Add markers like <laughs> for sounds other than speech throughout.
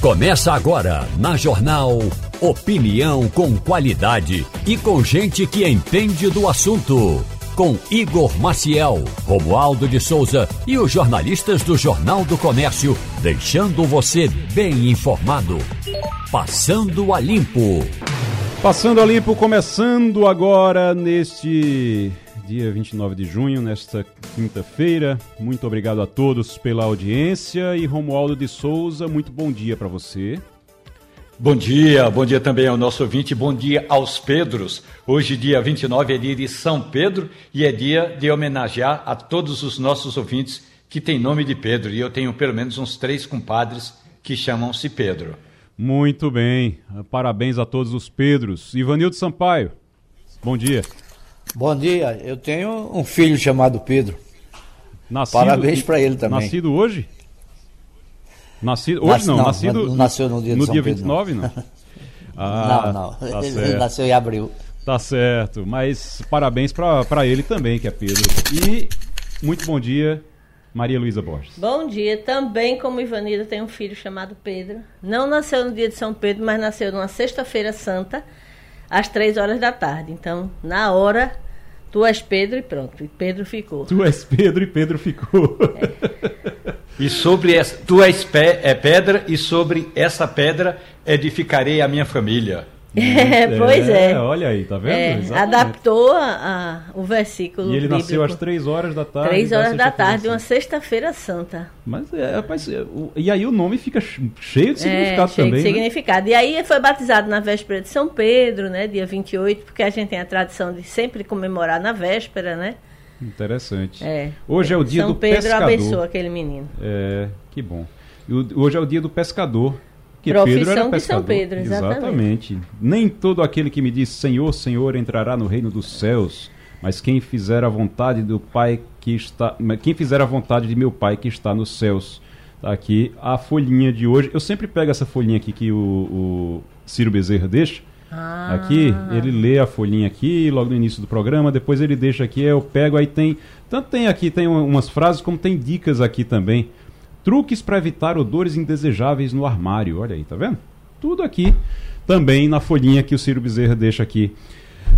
Começa agora na Jornal Opinião com qualidade e com gente que entende do assunto. Com Igor Maciel, Romualdo de Souza e os jornalistas do Jornal do Comércio, deixando você bem informado. Passando a Limpo. Passando a Limpo, começando agora neste dia 29 de junho, nesta quinta-feira. Muito obrigado a todos pela audiência e Romualdo de Souza, muito bom dia para você. Bom dia, bom dia também ao nosso ouvinte, bom dia aos Pedros. Hoje, dia 29, é dia de São Pedro e é dia de homenagear a todos os nossos ouvintes que têm nome de Pedro. E eu tenho pelo menos uns três compadres que chamam-se Pedro. Muito bem, parabéns a todos os Pedros. Ivanildo Sampaio, bom dia. Bom dia, eu tenho um filho chamado Pedro. Nascido, Parabéns para ele também. Nascido hoje? Nascido, hoje não, não, nascido não nasceu no dia, no dia Pedro, 29, <laughs> não? não, Ah, não. Tá ele, nasceu em abril. Tá certo, mas parabéns para ele também, que é Pedro. E muito bom dia, Maria Luísa Borges. Bom dia. Também, como Ivanildo, tem um filho chamado Pedro. Não nasceu no dia de São Pedro, mas nasceu numa sexta-feira santa, às três horas da tarde. Então, na hora, tu és Pedro e pronto. E Pedro ficou. Tu és Pedro e Pedro ficou. E sobre essa, tu és pé, é pedra e sobre essa pedra edificarei a minha família. É, pois é. Olha aí, tá vendo? É, adaptou a, a- o versículo E ele bíblico. nasceu às três horas da tarde. Três horas da sexta-feira tarde, uma sexta-feira santa. Mas, é, rapaz, é, e aí o nome fica ch- cheio de É, significado cheio também, de né? significado. E aí foi batizado na véspera de São Pedro, né? Dia 28, porque a gente tem a tradição de sempre comemorar na véspera, né? Interessante. É. Hoje é o dia São do Pedro pescador. abençoa aquele menino. É, que bom. Hoje é o dia do pescador. Que Profissão Pedro era de pescador. São Pedro, exatamente. Nem todo aquele que me diz Senhor, Senhor entrará no reino dos céus, mas quem fizer a vontade do Pai que está, quem fizer a vontade de meu Pai que está nos céus. Tá aqui a folhinha de hoje. Eu sempre pego essa folhinha aqui que o, o Ciro Bezerra deixa. Ah. Aqui, ele lê a folhinha aqui, logo no início do programa, depois ele deixa aqui, eu pego, aí tem. Tanto tem aqui, tem um- umas frases, como tem dicas aqui também. Truques para evitar odores indesejáveis no armário. Olha aí, tá vendo? Tudo aqui também na folhinha que o Ciro Bezerra deixa aqui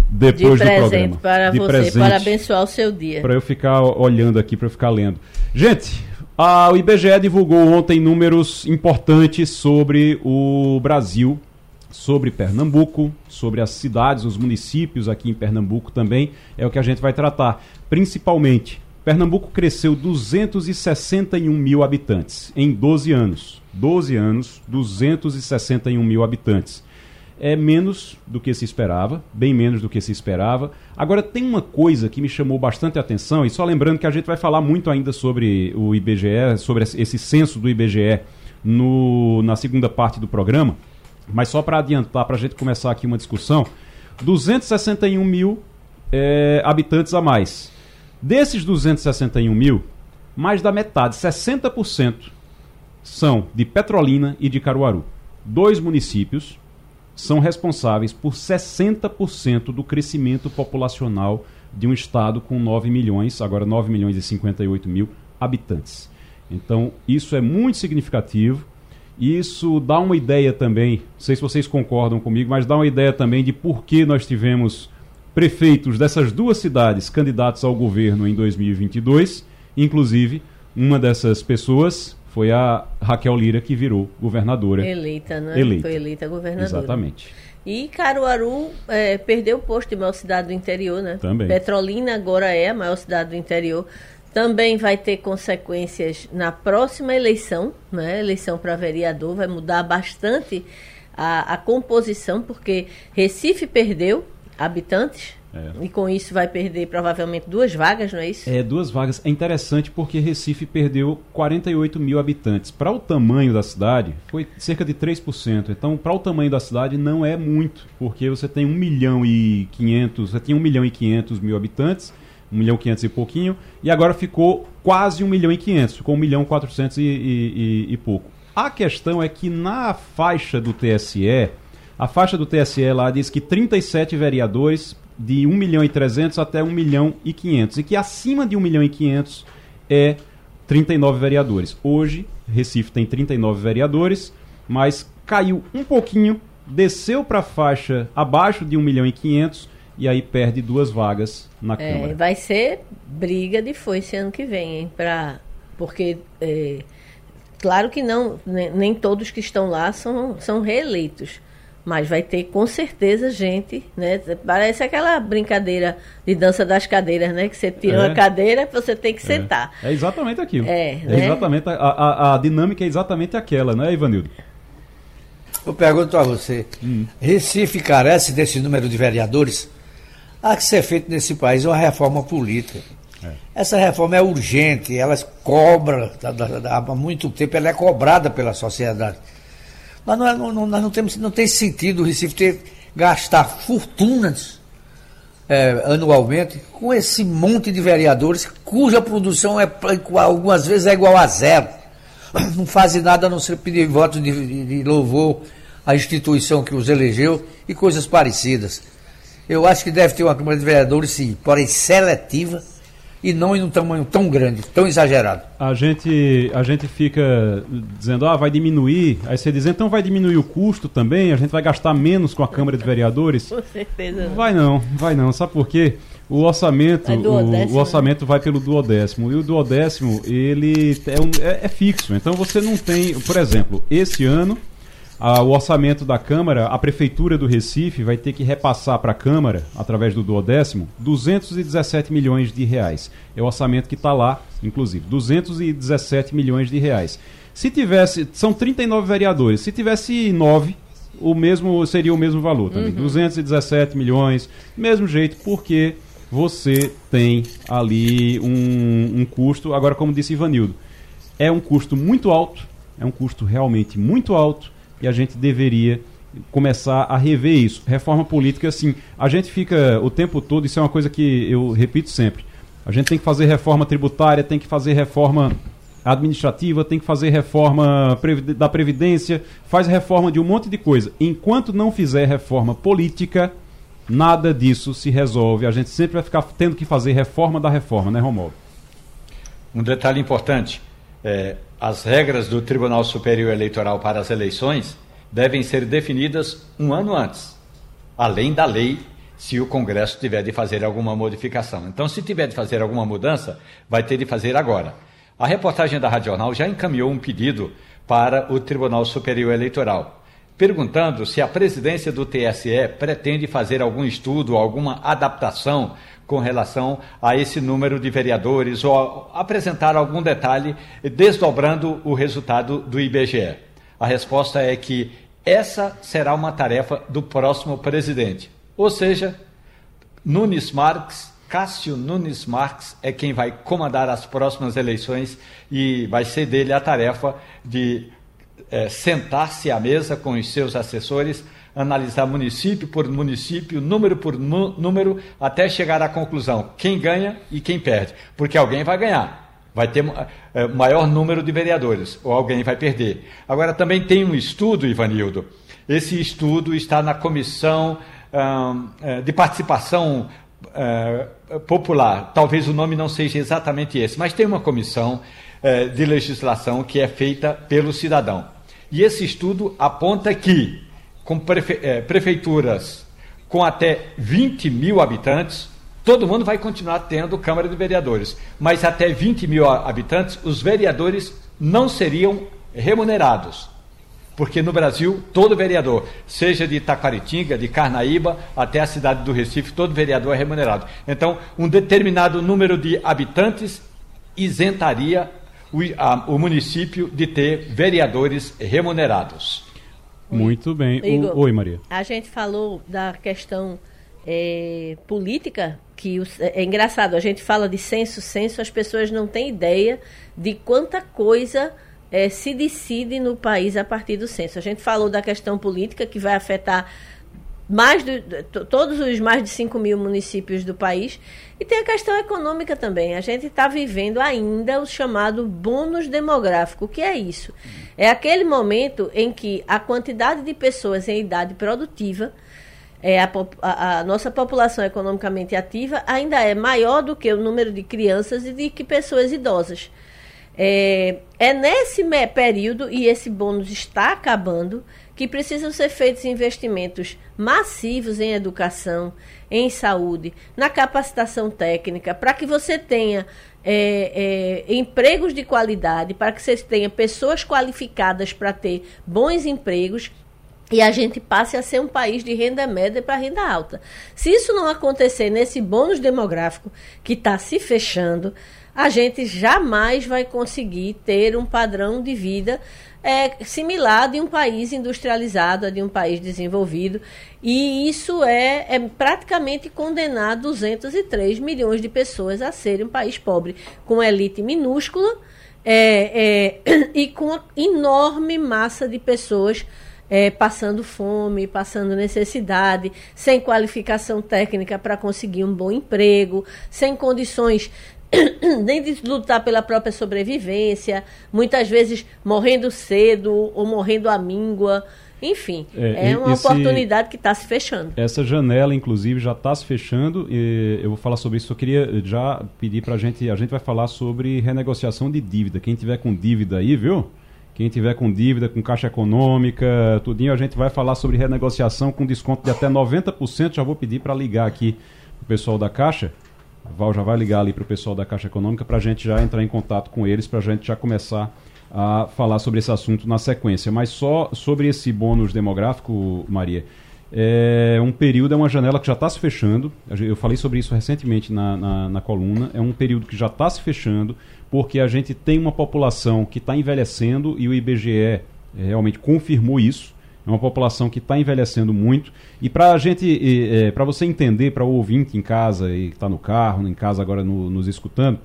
De depois do presente programa. para de você, presente para abençoar o seu dia. para eu ficar olhando aqui, para eu ficar lendo. Gente, a, o IBGE divulgou ontem números importantes sobre o Brasil, sobre Pernambuco, sobre as cidades, os municípios aqui em Pernambuco também. É o que a gente vai tratar. Principalmente, Pernambuco cresceu 261 mil habitantes em 12 anos. 12 anos, 261 mil habitantes é menos do que se esperava, bem menos do que se esperava. Agora tem uma coisa que me chamou bastante atenção, e só lembrando que a gente vai falar muito ainda sobre o IBGE, sobre esse censo do IBGE no, na segunda parte do programa, mas só para adiantar, para a gente começar aqui uma discussão, 261 mil é, habitantes a mais. Desses 261 mil, mais da metade, 60%, são de Petrolina e de Caruaru. Dois municípios são responsáveis por 60% do crescimento populacional de um estado com 9 milhões, agora 9 milhões e 58 mil habitantes. Então, isso é muito significativo. Isso dá uma ideia também, não sei se vocês concordam comigo, mas dá uma ideia também de por que nós tivemos prefeitos dessas duas cidades candidatos ao governo em 2022. Inclusive, uma dessas pessoas foi a Raquel Lira, que virou governadora. Eleita, né? Eleita. Foi eleita governadora. Exatamente. E Caruaru é, perdeu o posto de maior cidade do interior, né? Também. Petrolina agora é a maior cidade do interior. Também vai ter consequências na próxima eleição, né? Eleição para vereador vai mudar bastante a, a composição, porque Recife perdeu habitantes É. e com isso vai perder provavelmente duas vagas, não é isso? É, duas vagas. É interessante porque Recife perdeu 48 mil habitantes. Para o tamanho da cidade, foi cerca de 3%. Então, para o tamanho da cidade, não é muito, porque você tem 1 milhão e 500, você tinha 1 milhão e 500 mil habitantes, 1 milhão e 500 e pouquinho, e agora ficou quase 1 milhão e 500, ficou 1 milhão e 400 e, e, e, e pouco. A questão é que na faixa do TSE, a faixa do TSE lá diz que 37 vereadores de 1 milhão e 300 até 1 milhão e 500 e que acima de 1 milhão e 500 é 39 vereadores. Hoje, Recife tem 39 vereadores mas caiu um pouquinho, desceu para a faixa abaixo de 1 milhão e 500 e aí perde duas vagas na É, Câmara. vai ser briga de foice ano que vem, hein? Pra, porque, é, claro que não, nem, nem todos que estão lá são, são reeleitos. Mas vai ter com certeza gente, né? Parece aquela brincadeira de dança das cadeiras, né? Que você tira É. uma cadeira você tem que sentar. É exatamente aquilo. É, né? exatamente a, a, a dinâmica é exatamente aquela, né, Ivanildo? Eu pergunto a você, Recife carece desse número de vereadores? Há que ser feito nesse país uma reforma política. Essa reforma é urgente, ela cobra, há muito tempo ela é cobrada pela sociedade. Nós não, é- não- não- nós não temos, não tem sentido o Recife ter, gastar fortunas é, anualmente com esse monte de vereadores cuja produção é algumas vezes é igual a zero. <clears throat> Não fazem nada a não ser pedir votos de, de- de louvor à instituição que os elegeu e coisas parecidas. Eu acho que deve ter uma Câmara de Vereadores, sim, porém seletiva e não em um tamanho tão grande, tão exagerado. A gente, a gente fica dizendo, ah, vai diminuir. Aí você diz, então vai diminuir o custo também, a gente vai gastar menos com a Câmara de Vereadores. Com certeza. não. Vai não, vai não. Sabe por quê? O orçamento, Vai o, duodécimo, o orçamento vai pelo duodécimo. E o duodécimo, ele é, um- é- é fixo. Então você não tem, por exemplo, esse ano, a- o orçamento da Câmara, a Prefeitura do Recife vai ter que repassar para a Câmara, através do duodécimo, 217 milhões de reais. É o orçamento que está lá, inclusive. 217 milhões de reais. Se tivesse, são 39 vereadores, se tivesse 9, o mesmo seria o mesmo valor também. 217 milhões, mesmo jeito, porque você tem ali um, um custo. Agora, como disse Ivanildo, é um custo muito alto, é um custo realmente muito alto, e a gente deveria começar a rever isso. Reforma política, assim, a gente fica o tempo todo, isso é uma coisa que eu repito sempre. A gente tem que fazer reforma tributária, tem que fazer reforma administrativa, tem que fazer reforma da Previdência, faz reforma de um monte de coisa. Enquanto não fizer reforma política, nada disso se resolve. A gente sempre vai ficar tendo que fazer reforma da reforma, né, Romualdo? Um detalhe importante: é, as regras do Tribunal Superior Eleitoral para as eleições devem ser definidas um ano antes, além da lei, se o Congresso tiver de fazer alguma modificação. Então, se tiver de fazer alguma mudança, vai ter de fazer agora. A reportagem da Rádio Jornal já encaminhou um pedido para o Tribunal Superior Eleitoral, perguntando se a presidência do TSE pretende fazer algum estudo, alguma adaptação com relação a esse número de vereadores ou apresentar algum detalhe desdobrando o resultado do IBGE. A resposta é que essa será uma tarefa do próximo presidente. Ou seja, Nunes Marques, Cássio Nunes Marques é quem vai comandar as próximas eleições e vai ser dele a tarefa de eh, sentar-se à mesa com os seus assessores, analisar município por município, número por número, até chegar à conclusão quem ganha e quem perde. Porque alguém vai ganhar. Vai ter eh, maior número de vereadores, ou alguém vai perder. Agora, também tem um estudo, Ivanildo. Esse estudo está na comissão eh, de participação eh, popular. Talvez o nome não seja exatamente esse, mas tem uma comissão eh, de legislação que é feita pelo cidadão. E esse estudo aponta que, com prefe- eh, prefeituras com até 20 mil habitantes, todo mundo vai continuar tendo Câmara de Vereadores, mas até 20 mil ha- habitantes, os vereadores não seriam remunerados. Porque no Brasil, todo vereador, seja de Itaquaritinga, de Carnaíba, até a cidade do Recife, todo vereador é remunerado. Então, um determinado número de habitantes isentaria o, a- o município de ter vereadores remunerados. Muito bem. O- Igor, Oi, Maria. A gente falou da questão eh, política, que os- é engraçado, a gente fala de censo, censo, as pessoas não têm ideia de quanta coisa eh, se decide no país a partir do censo. A gente falou da questão política, que vai afetar mais do, to- todos os mais de 5 mil municípios do país. E tem a questão econômica também. A gente está vivendo ainda o chamado bônus demográfico. O que é isso? É aquele momento em que a quantidade de pessoas em idade produtiva, é, a, a- a nossa população economicamente ativa, ainda é maior do que o número de crianças e de que pessoas idosas. É, é nesse período, e esse bônus está acabando, que precisam ser feitos investimentos massivos em educação, em saúde, na capacitação técnica, para que você tenha é, é, empregos de qualidade, para que você tenha pessoas qualificadas para ter bons empregos e a gente passe a ser um país de renda média para renda alta. Se isso não acontecer nesse bônus demográfico que está se fechando, a gente jamais vai conseguir ter um padrão de vida é, similar de um país industrializado, de um país desenvolvido. E isso é, é praticamente condenar 203 milhões de pessoas a serem um país pobre, com elite minúscula é, é, <clears throat> e com enorme massa de pessoas é, passando fome, passando necessidade, sem qualificação técnica para conseguir um bom emprego, sem condições <coughs> nem de lutar pela própria sobrevivência, muitas vezes morrendo cedo ou morrendo à míngua. Enfim, é, é uma esse, oportunidade que está se fechando. Essa janela, inclusive, já está se fechando. E eu vou falar sobre isso. Eu queria já pedir para a gente. A gente vai falar sobre renegociação de dívida. Quem tiver com dívida aí, viu? Quem tiver com dívida, com caixa econômica, tudinho, a gente vai falar sobre renegociação com desconto de até 90%. Já vou pedir para ligar aqui o pessoal da Caixa. Val já vai ligar ali para o pessoal da Caixa Econômica para a gente já entrar em contato com eles, para a gente já começar a falar sobre esse assunto na sequência. Mas só sobre esse bônus demográfico, Maria, é um período, é uma janela que já está se fechando. Eu falei sobre isso recentemente na, na, na coluna. É um período que já está se fechando porque a gente tem uma população que está envelhecendo e o IBGE realmente confirmou isso. É uma população que está envelhecendo muito. E para a gente, é, para você entender, para o ouvinte em casa e que está no carro, em casa agora no, nos escutando,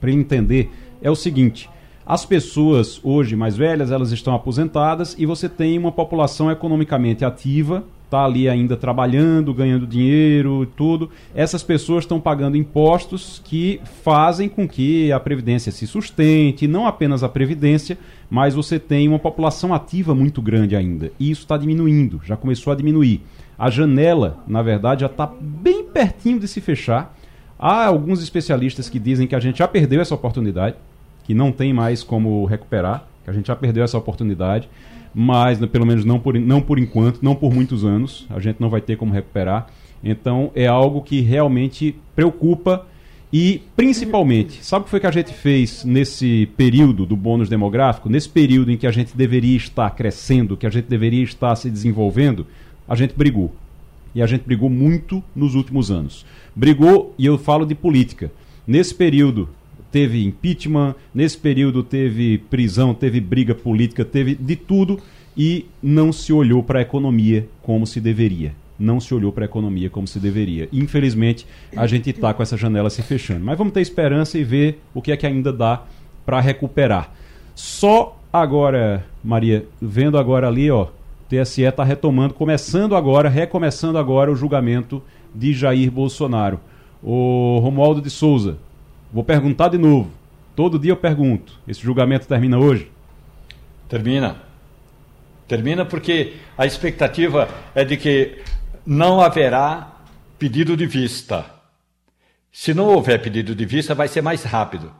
para ele entender, é o seguinte: as pessoas hoje mais velhas elas estão aposentadas e você tem uma população economicamente ativa está ali ainda trabalhando, ganhando dinheiro e tudo, essas pessoas estão pagando impostos que fazem com que a Previdência se sustente, não apenas a Previdência, mas você tem uma população ativa muito grande ainda. E isso está diminuindo, já começou a diminuir. A janela, na verdade, já está bem pertinho de se fechar. Há alguns especialistas que dizem que a gente já perdeu essa oportunidade, que não tem mais como recuperar, que a gente já perdeu essa oportunidade mas né, pelo menos não por, não por enquanto, não por muitos anos, a gente não vai ter como recuperar. Então é algo que realmente preocupa e principalmente, sabe o que foi que a gente fez nesse período do bônus demográfico, nesse período em que a gente deveria estar crescendo, que a gente deveria estar se desenvolvendo? A gente brigou. E a gente brigou muito nos últimos anos. Brigou, e eu falo de política. Nesse período teve impeachment, nesse período teve prisão, teve briga política, teve de tudo e não se olhou para a economia como se deveria. Não se olhou para a economia como se deveria. Infelizmente, a gente está com essa janela se fechando. Mas vamos ter esperança e ver o que é que ainda dá para recuperar. Só agora, Maria, vendo agora ali, ó, TSE está retomando, começando agora, recomeçando agora o julgamento de Jair Bolsonaro. O Romualdo de Souza, Vou perguntar de novo. Todo dia eu pergunto. Esse julgamento termina hoje? Termina. Termina porque a expectativa é de que não haverá pedido de vista. Se não houver pedido de vista, vai ser mais rápido.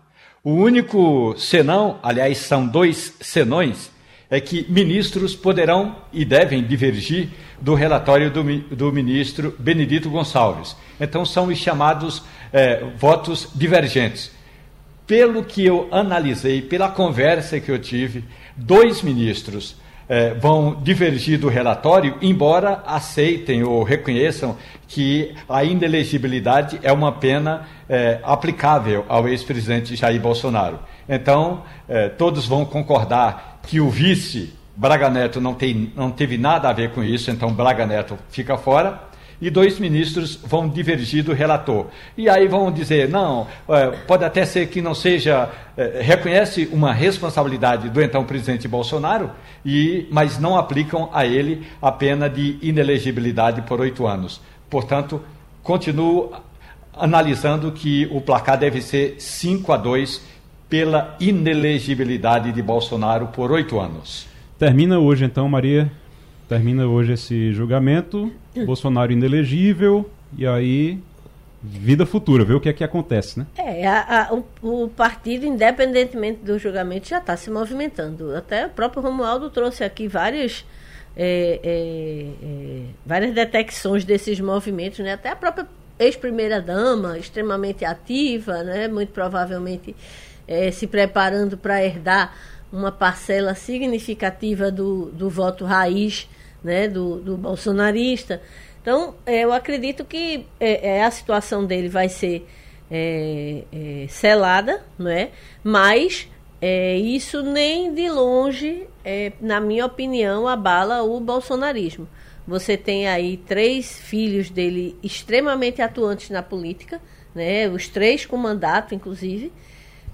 O único senão, aliás, são dois senões, é que ministros poderão e devem divergir do relatório do, do ministro Benedito Gonçalves. Então, são os chamados é, votos divergentes. Pelo que eu analisei, pela conversa que eu tive, dois ministros é, vão divergir do relatório, embora aceitem ou reconheçam que a inelegibilidade é uma pena é, aplicável ao ex-presidente Jair Bolsonaro. Então, todos vão concordar que o vice Braga Neto não, tem, não teve nada a ver com isso, então Braga Neto fica fora e dois ministros vão divergir do relator. E aí vão dizer, não, é, pode até ser que não seja, é, reconhece uma responsabilidade do então presidente Bolsonaro, e, mas não aplicam a ele a pena de inelegibilidade por oito anos. Portanto, continuo analisando que o placar deve ser 5 a 2 pela inelegibilidade de Bolsonaro por oito anos. Termina hoje então, Maria. Termina hoje esse julgamento. Bolsonaro inelegível. E aí vida futura, ver o que é que acontece, né? É, a, a, o, o, partido, independentemente do julgamento, já está se movimentando. Até o próprio Romualdo trouxe aqui várias, é, é, é, várias detecções desses movimentos, né? Até a própria ex-primeira-dama, extremamente ativa, né? Muito provavelmente é, se preparando para herdar uma parcela significativa do, do voto raiz né? do, do bolsonarista. Então, é, eu acredito que é, é, a situação dele vai ser é, é, selada, não é? mas é, isso nem de longe, é, na minha opinião, abala o bolsonarismo. Você tem aí três filhos dele extremamente atuantes na política, né? os três com mandato, inclusive.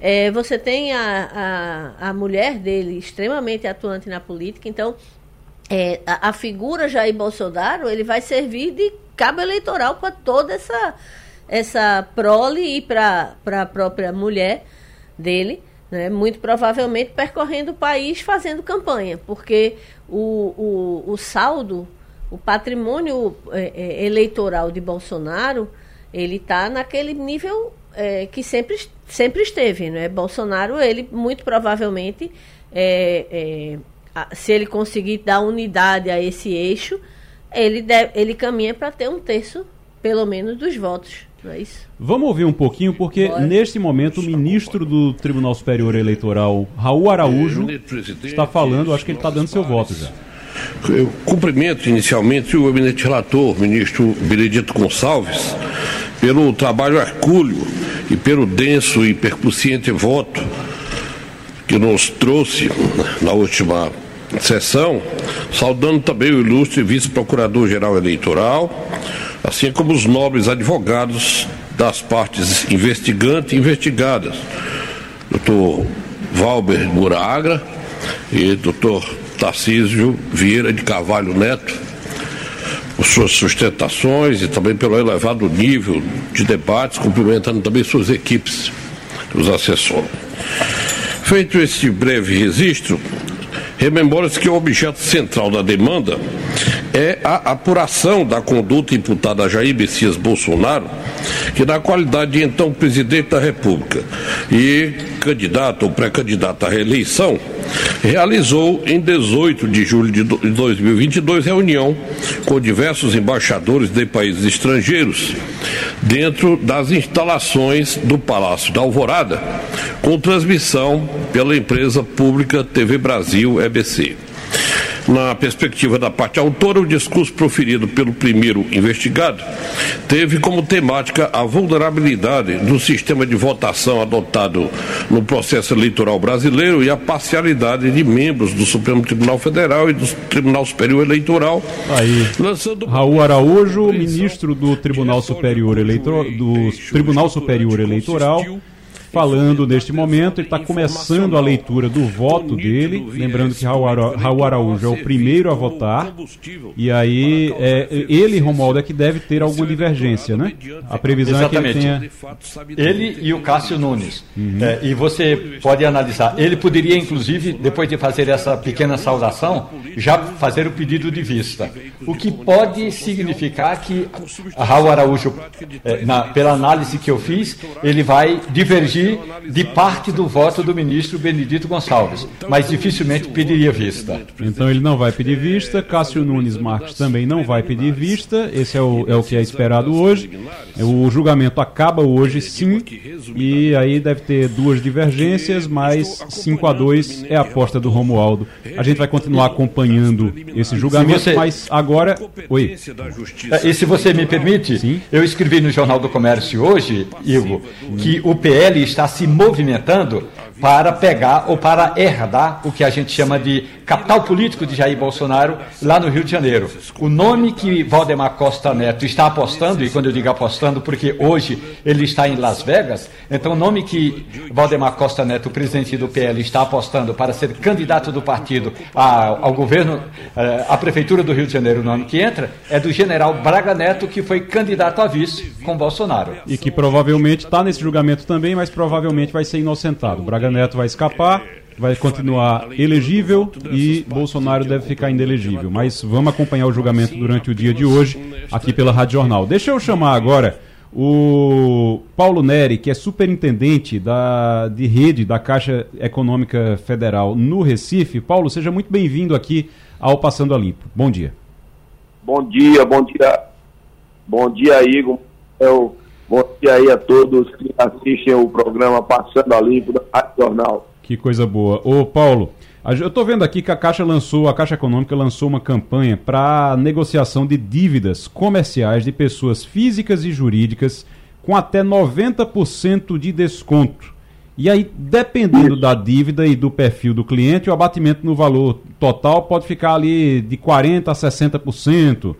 É, você tem a, a, a mulher dele extremamente atuante na política, então é, a, a, figura Jair Bolsonaro ele vai servir de cabo eleitoral para toda essa, essa prole e para a própria mulher dele, né, muito provavelmente percorrendo o país fazendo campanha, porque o, o, o saldo, o patrimônio é, é, eleitoral de Bolsonaro, ele está naquele nível é, que sempre, sempre esteve. Né? Bolsonaro, ele muito provavelmente é, é se ele conseguir dar unidade a esse eixo, ele, deve, ele caminha para ter um terço, pelo menos, dos votos. Não é isso? Vamos ouvir um pouquinho, porque Bora. neste momento o ministro do Tribunal Superior Eleitoral, Raul Araújo, está falando, acho que ele está dando seu voto já. Eu cumprimento inicialmente o gabinete relator, o ministro Benedito Gonçalves, pelo trabalho hercúleo e pelo denso e percussiente voto que nos trouxe na última sessão, saudando também o ilustre vice-procurador-geral eleitoral, assim como os nobres advogados das partes investigante e investigadas, doutor Valber Muragra e doutor Tarcísio Vieira de Carvalho Neto, por suas sustentações e também pelo elevado nível de debates, cumprimentando também suas equipes, os assessoram. Feito este breve registro, rememora-se que o objeto central da demanda é a apuração da conduta imputada a Jair Messias Bolsonaro, que na qualidade de então presidente da República e candidato ou pré-candidato à reeleição, realizou em 18 de julho de 2022 reunião com diversos embaixadores de países estrangeiros dentro das instalações do Palácio da Alvorada, com transmissão pela empresa pública TV Brasil EBC. Na perspectiva da parte autora, o discurso proferido pelo primeiro investigado teve como temática a vulnerabilidade do sistema de votação adotado no processo eleitoral brasileiro e a parcialidade de membros do Supremo Tribunal Federal e do Tribunal Superior Eleitoral. Aí, lançando... Raul Araújo, ministro do Tribunal Superior Eleitoral, do Tribunal Superior Eleitoral falando neste momento. Ele está começando a leitura do voto dele. Lembrando que Raul Araújo é o primeiro a votar. E aí, é, ele, Romualdo, é que deve ter alguma divergência, né? A previsão Exatamente. é que ele tenha. Ele e o Cássio Nunes. Uhum. É, e você pode analisar. Ele poderia, inclusive, depois de fazer essa pequena saudação, já fazer o pedido de vista. O que pode significar que Raul Araújo, é, na, pela análise que eu fiz, ele vai divergir de parte do voto do ministro Benedito Gonçalves, mas dificilmente pediria vista. Então ele não vai pedir vista, Cássio Nunes Marques também não vai pedir vista, esse é o, é o que é esperado hoje. O julgamento acaba hoje, sim, e aí deve ter duas divergências, mas 5 a 2 é a aposta do Romualdo. A gente vai continuar acompanhando esse julgamento, você... mas agora. Oi. E se você me permite, sim? eu escrevi no Jornal do Comércio hoje, Igor, que o PL está se movimentando para pegar ou para herdar o que a gente chama de capital político de Jair Bolsonaro lá no Rio de Janeiro. O nome que Valdemar Costa Neto está apostando, e quando eu digo apostando, porque hoje ele está em Las Vegas, então o nome que Valdemar Costa Neto, o presidente do PL, está apostando para ser candidato do partido ao, governo, eh, à prefeitura do Rio de Janeiro no ano que entra, é do general Braga Neto, que foi candidato a vice com Bolsonaro. E que provavelmente está nesse julgamento também, mas provavelmente vai ser inocentado. Braga Neto vai escapar, vai continuar elegível e Bolsonaro deve ficar inelegível. Mas vamos acompanhar o julgamento durante o dia de hoje aqui pela Rádio Jornal. Deixa eu chamar agora o Paulo Neri, que é superintendente da, de rede da Caixa Econômica Federal no Recife. Paulo, seja muito bem-vindo aqui ao Passando a Limpo. Bom dia. Bom dia, bom dia. Bom dia, Igor. Eu, bom dia aí a todos que assistem o programa Passando a Limpo da Rádio Jornal. Que coisa boa. Ô, Paulo, eu estou vendo aqui que a Caixa lançou, a Caixa Econômica lançou uma campanha para negociação de dívidas comerciais de pessoas físicas e jurídicas com até 90% de desconto. E aí, dependendo da dívida e do perfil do cliente, o abatimento no valor total pode ficar ali de 40% a 60%.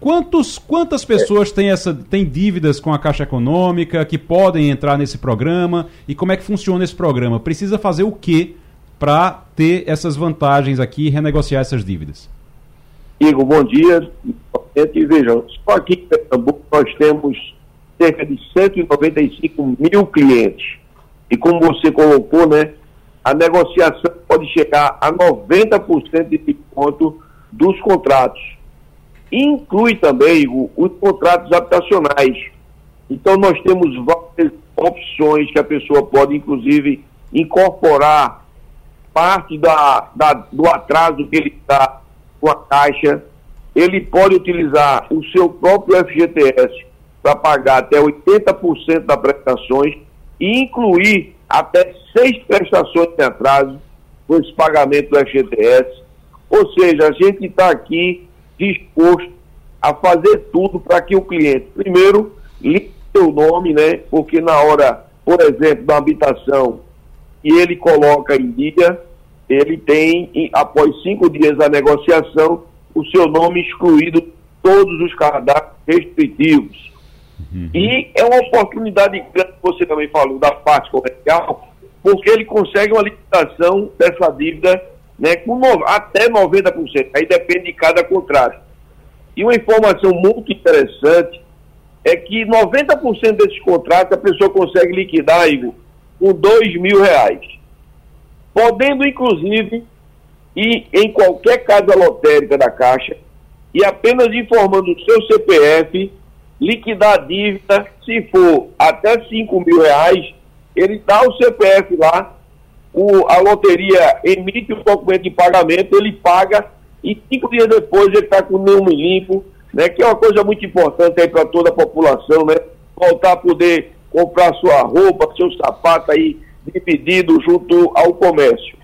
Quantos, quantas pessoas têm, essa, têm dívidas com a Caixa Econômica que podem entrar nesse programa? E como é que funciona esse programa? Precisa fazer o quê para ter essas vantagens aqui e renegociar essas dívidas? Igor, bom dia. E vejam, só aqui em Pernambuco nós temos cerca de 195 mil clientes. E como você colocou, né, a negociação pode chegar a 90% de desconto dos contratos inclui também os contratos habitacionais. Então, nós temos várias opções que a pessoa pode, inclusive, incorporar parte da, da do atraso que ele está com a Caixa. Ele pode utilizar o seu próprio FGTS para pagar até 80% das prestações e incluir até seis prestações de atraso com esse pagamento do FGTS. Ou seja, a gente está aqui disposto a fazer tudo para que o cliente, primeiro, limpe seu nome, né? Porque na hora, por exemplo, da habitação, e ele coloca em dia, ele tem, após cinco dias da negociação, o seu nome excluído todos os cadastros restritivos. Uhum. E é uma oportunidade grande, você também falou, da parte comercial, porque ele consegue uma limitação dessa dívida né, com no, até 90%. Aí depende de cada contrato. E uma informação muito interessante é que 90% desses contratos a pessoa consegue liquidar, Igor, com dois mil reais. Podendo, inclusive, ir em qualquer casa lotérica da Caixa e apenas informando o seu CPF, liquidar a dívida, se for até 5 mil reais, ele dá o CPF lá, o, a loteria emite o documento de pagamento, ele paga e cinco dias depois ele está com o nome limpo, né, que é uma coisa muito importante aí para toda a população, né? Voltar a poder comprar sua roupa, seu sapato aí dividido junto ao comércio.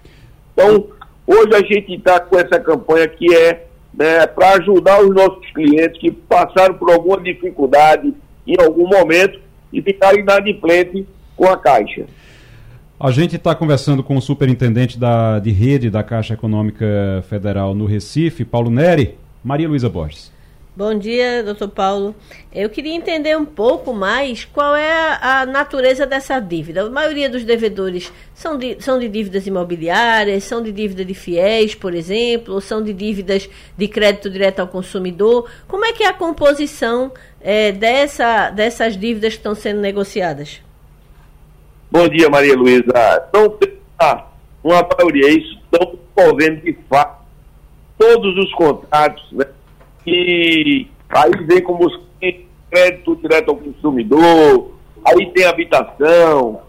Então, hoje a gente está com essa campanha que é né, para ajudar os nossos clientes que passaram por alguma dificuldade em algum momento e ficarem inadimplente com a Caixa. A gente está conversando com o superintendente da, de rede da Caixa Econômica Federal no Recife, Paulo Neri. Maria Luísa Borges. Bom dia, doutor Paulo. Eu queria entender um pouco mais qual é a, natureza dessa dívida. A maioria dos devedores são de, são de dívidas imobiliárias, são de dívida de fiéis, por exemplo, ou são de dívidas de crédito direto ao consumidor. Como é que é a composição é, dessa, dessas dívidas que estão sendo negociadas? Bom dia, Maria Luísa. Tem uma maioria, isso estão envolvendo de fato todos os contratos, né? E aí vem como crédito direto ao consumidor, aí tem habitação,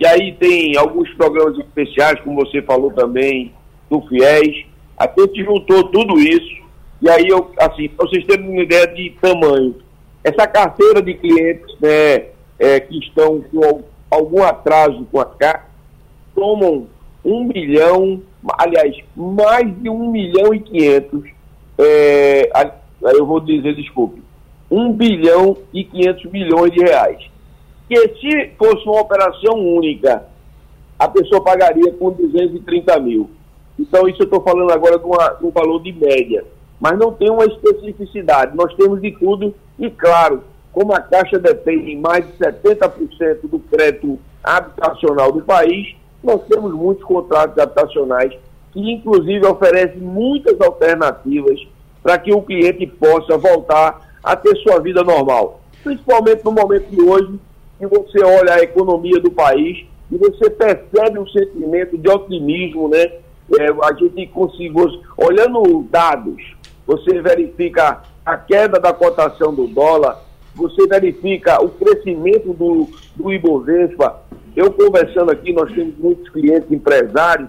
e aí tem alguns programas especiais, como você falou também, do FIES. A gente juntou tudo isso, e aí, eu, assim, para vocês terem uma ideia de tamanho, essa carteira de clientes né, é, que estão com algum atraso com a carta, tomam um milhão, aliás, mais de um milhão e quinhentos, é, eu vou dizer, desculpe, um bilhão e quinhentos milhões de reais. Que se fosse uma operação única, a pessoa pagaria com 230 mil. Então, isso eu estou falando agora de, uma, de um valor de média. Mas não tem uma especificidade. Nós temos de tudo e, claro, como a Caixa detém mais de 70% do crédito habitacional do país, nós temos muitos contratos habitacionais que, inclusive, oferecem muitas alternativas para que o cliente possa voltar a ter sua vida normal. Principalmente no momento de hoje, que você olha a economia do país e você percebe um sentimento de otimismo, né? É, a gente conseguiu, olhando dados, você verifica a queda da cotação do dólar, você verifica o crescimento do, do Ibovespa. Eu conversando aqui, nós temos muitos clientes empresários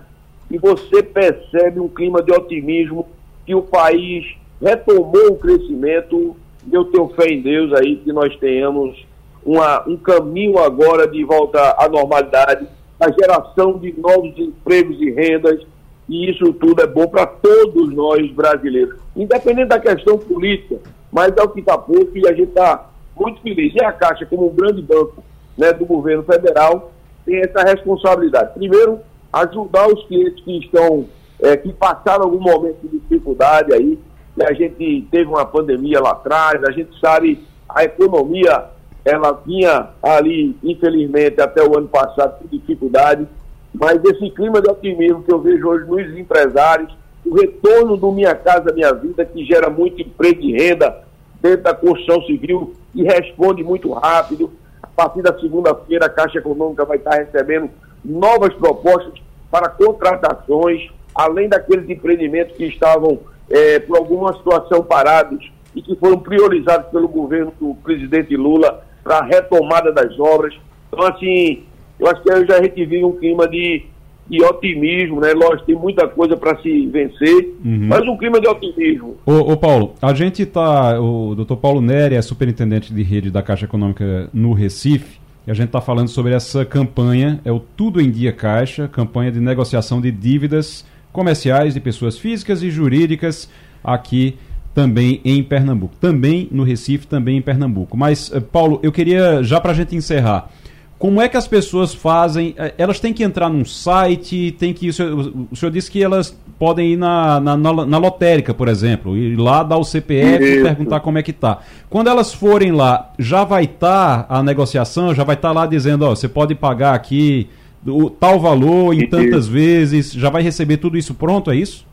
e você percebe um clima de otimismo que o país retomou o crescimento. Eu tenho fé em Deus aí que nós tenhamos uma, um caminho agora de volta à normalidade, a geração de novos empregos e rendas, e isso tudo é bom para todos nós brasileiros, independente da questão política, mas é o que está posto e a gente está muito feliz. E a Caixa, como um grande banco né, do governo federal, tem essa responsabilidade. Primeiro, ajudar os clientes que estão, é, que passaram algum momento de dificuldade aí, a gente teve uma pandemia lá atrás, a gente sabe a economia ela vinha ali, infelizmente, até o ano passado com dificuldade, mas esse clima de otimismo que eu vejo hoje nos empresários, o retorno do Minha Casa Minha Vida, que gera muito emprego e renda dentro da construção civil e responde muito rápido. A partir da segunda-feira, a Caixa Econômica vai estar recebendo novas propostas para contratações, além daqueles empreendimentos que estavam, é, por alguma situação, parados e que foram priorizados pelo governo do presidente Lula para a retomada das obras. Então, assim, eu acho que eu já vive um clima de, de otimismo, né? Lógico, tem muita coisa para se vencer, uhum. mas um clima de otimismo. Ô, ô, Paulo, a gente está, o doutor Paulo Nery é superintendente de rede da Caixa Econômica no Recife, e a gente está falando sobre essa campanha, é o Tudo em Dia Caixa, campanha de negociação de dívidas comerciais de pessoas físicas e jurídicas aqui também em Pernambuco. Também no Recife, também em Pernambuco. Mas, eh, Paulo, eu queria, já para a gente encerrar, como é que as pessoas fazem? Eh, elas têm que entrar num site, tem que. O senhor, o senhor disse que elas podem ir na, na, na, na lotérica, por exemplo, ir lá dar o CPF Isso. e perguntar como é que tá. Quando elas forem lá, já vai estar tá a negociação, já vai estar tá lá dizendo, ó, você pode pagar aqui o tal valor em tantas vezes, já vai receber tudo isso pronto, é isso?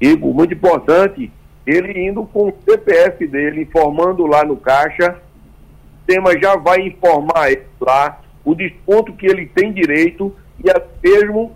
Igor, muito importante ele indo com o CPF dele, informando lá no caixa, o tema já vai informar ele lá o desconto que ele tem direito e até mesmo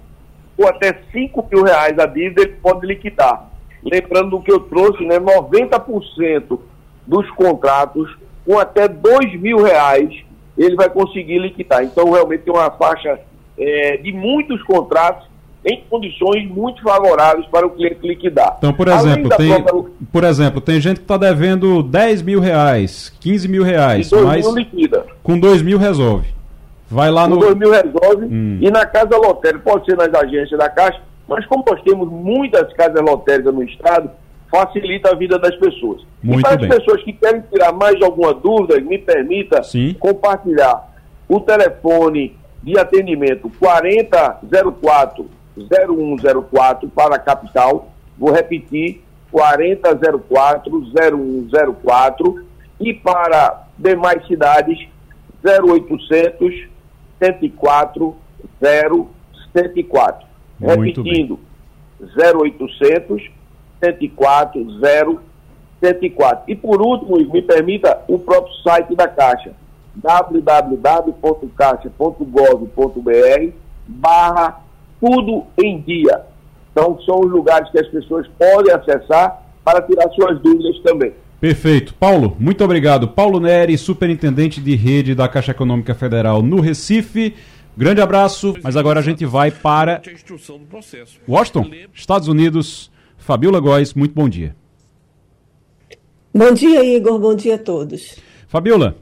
ou até 5 mil reais a dívida ele pode liquidar. Lembrando do que eu trouxe, né, 90% dos contratos com até 2 mil reais ele vai conseguir liquidar. Então realmente tem uma faixa é, de muitos contratos em condições muito favoráveis para o cliente liquidar. Então, por exemplo, tem, própria... por exemplo, tem gente que está devendo 10 mil reais, 15 mil reais, e mas mil liquida. com 2 mil resolve. Vai lá com no... 2 mil resolve hum. e na casa lotérica, pode ser nas agências da Caixa, mas como nós temos muitas casas lotéricas no estado, facilita a vida das pessoas. Muito e para bem. as pessoas que querem tirar mais alguma dúvida, me permita Sim. compartilhar o telefone de atendimento 4004 0104 para a capital. Vou repetir, 4004 0104 e para demais cidades 0800 104 074. Repetindo, 0800 104 074. E por último, me permita o próprio site da Caixa www.caixa.gov.br barra tudo em dia. Então, são os lugares que as pessoas podem acessar para tirar suas dúvidas também. Perfeito. Paulo, muito obrigado. Paulo Neri, superintendente de rede da Caixa Econômica Federal no Recife. Grande abraço, mas agora a gente vai para Washington, Estados Unidos. Fabiola Góes, muito bom dia. Bom dia, Igor. Bom dia a todos. Fabiola,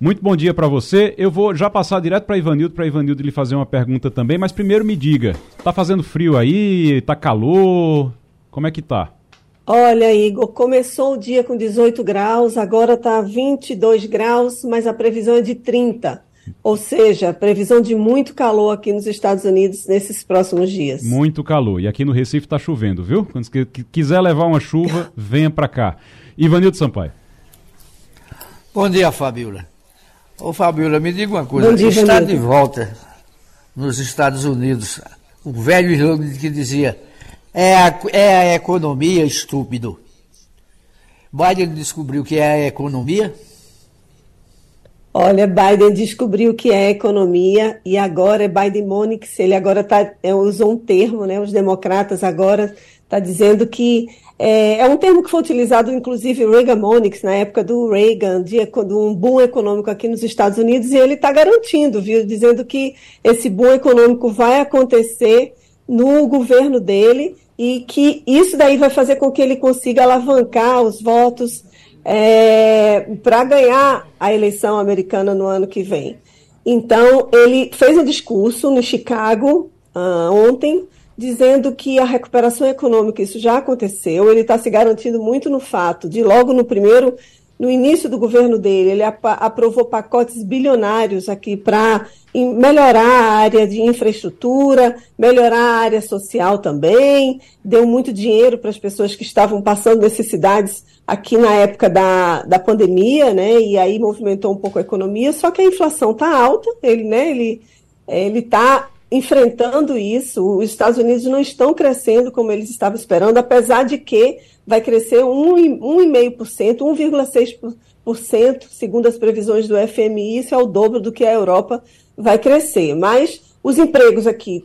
muito bom dia para você. Eu vou já passar direto para Ivanildo, para Ivanildo lhe fazer uma pergunta também, mas primeiro me diga, tá fazendo frio aí? Tá calor? Como é que tá? Olha, Igor, começou o dia com 18 graus, agora tá 22 graus, mas a previsão é de 30. Ou seja, previsão de muito calor aqui nos Estados Unidos nesses próximos dias. Muito calor. E aqui no Recife está chovendo, viu? Quando quiser levar uma chuva, venha para cá. Ivanildo Sampaio. Bom dia, Fabiola. Ô Fabiola, me diga uma coisa. Dia, está de volta nos Estados Unidos o velho slogan que dizia é a, é a economia estúpido. Biden descobriu que é a economia? Olha, Biden descobriu que é economia e agora é Biden Bidenomics. Ele agora tá, é, usou um termo, né? Os democratas agora está dizendo que é, é, um termo que foi utilizado, inclusive, Reaganomics, na época do Reagan, de, de um boom econômico aqui nos Estados Unidos, e ele está garantindo, viu, dizendo que esse boom econômico vai acontecer no governo dele e que isso daí vai fazer com que ele consiga alavancar os votos é, para ganhar a eleição americana no ano que vem. Então, ele fez um discurso no Chicago uh, ontem, dizendo que a recuperação econômica, isso já aconteceu, ele está se garantindo muito no fato de, logo no primeiro, no início do governo dele, ele ap aprovou pacotes bilionários aqui para melhorar a área de infraestrutura, melhorar a área social também, deu muito dinheiro para as pessoas que estavam passando necessidades aqui na época da, da pandemia, né? E aí movimentou um pouco a economia, só que a inflação está alta, ele, né, ele ele está enfrentando isso. Os Estados Unidos não estão crescendo como eles estavam esperando, apesar de que vai crescer 1,5%, 1,6%, segundo as previsões do FMI, isso é o dobro do que a Europa vai crescer. Mas os empregos aqui,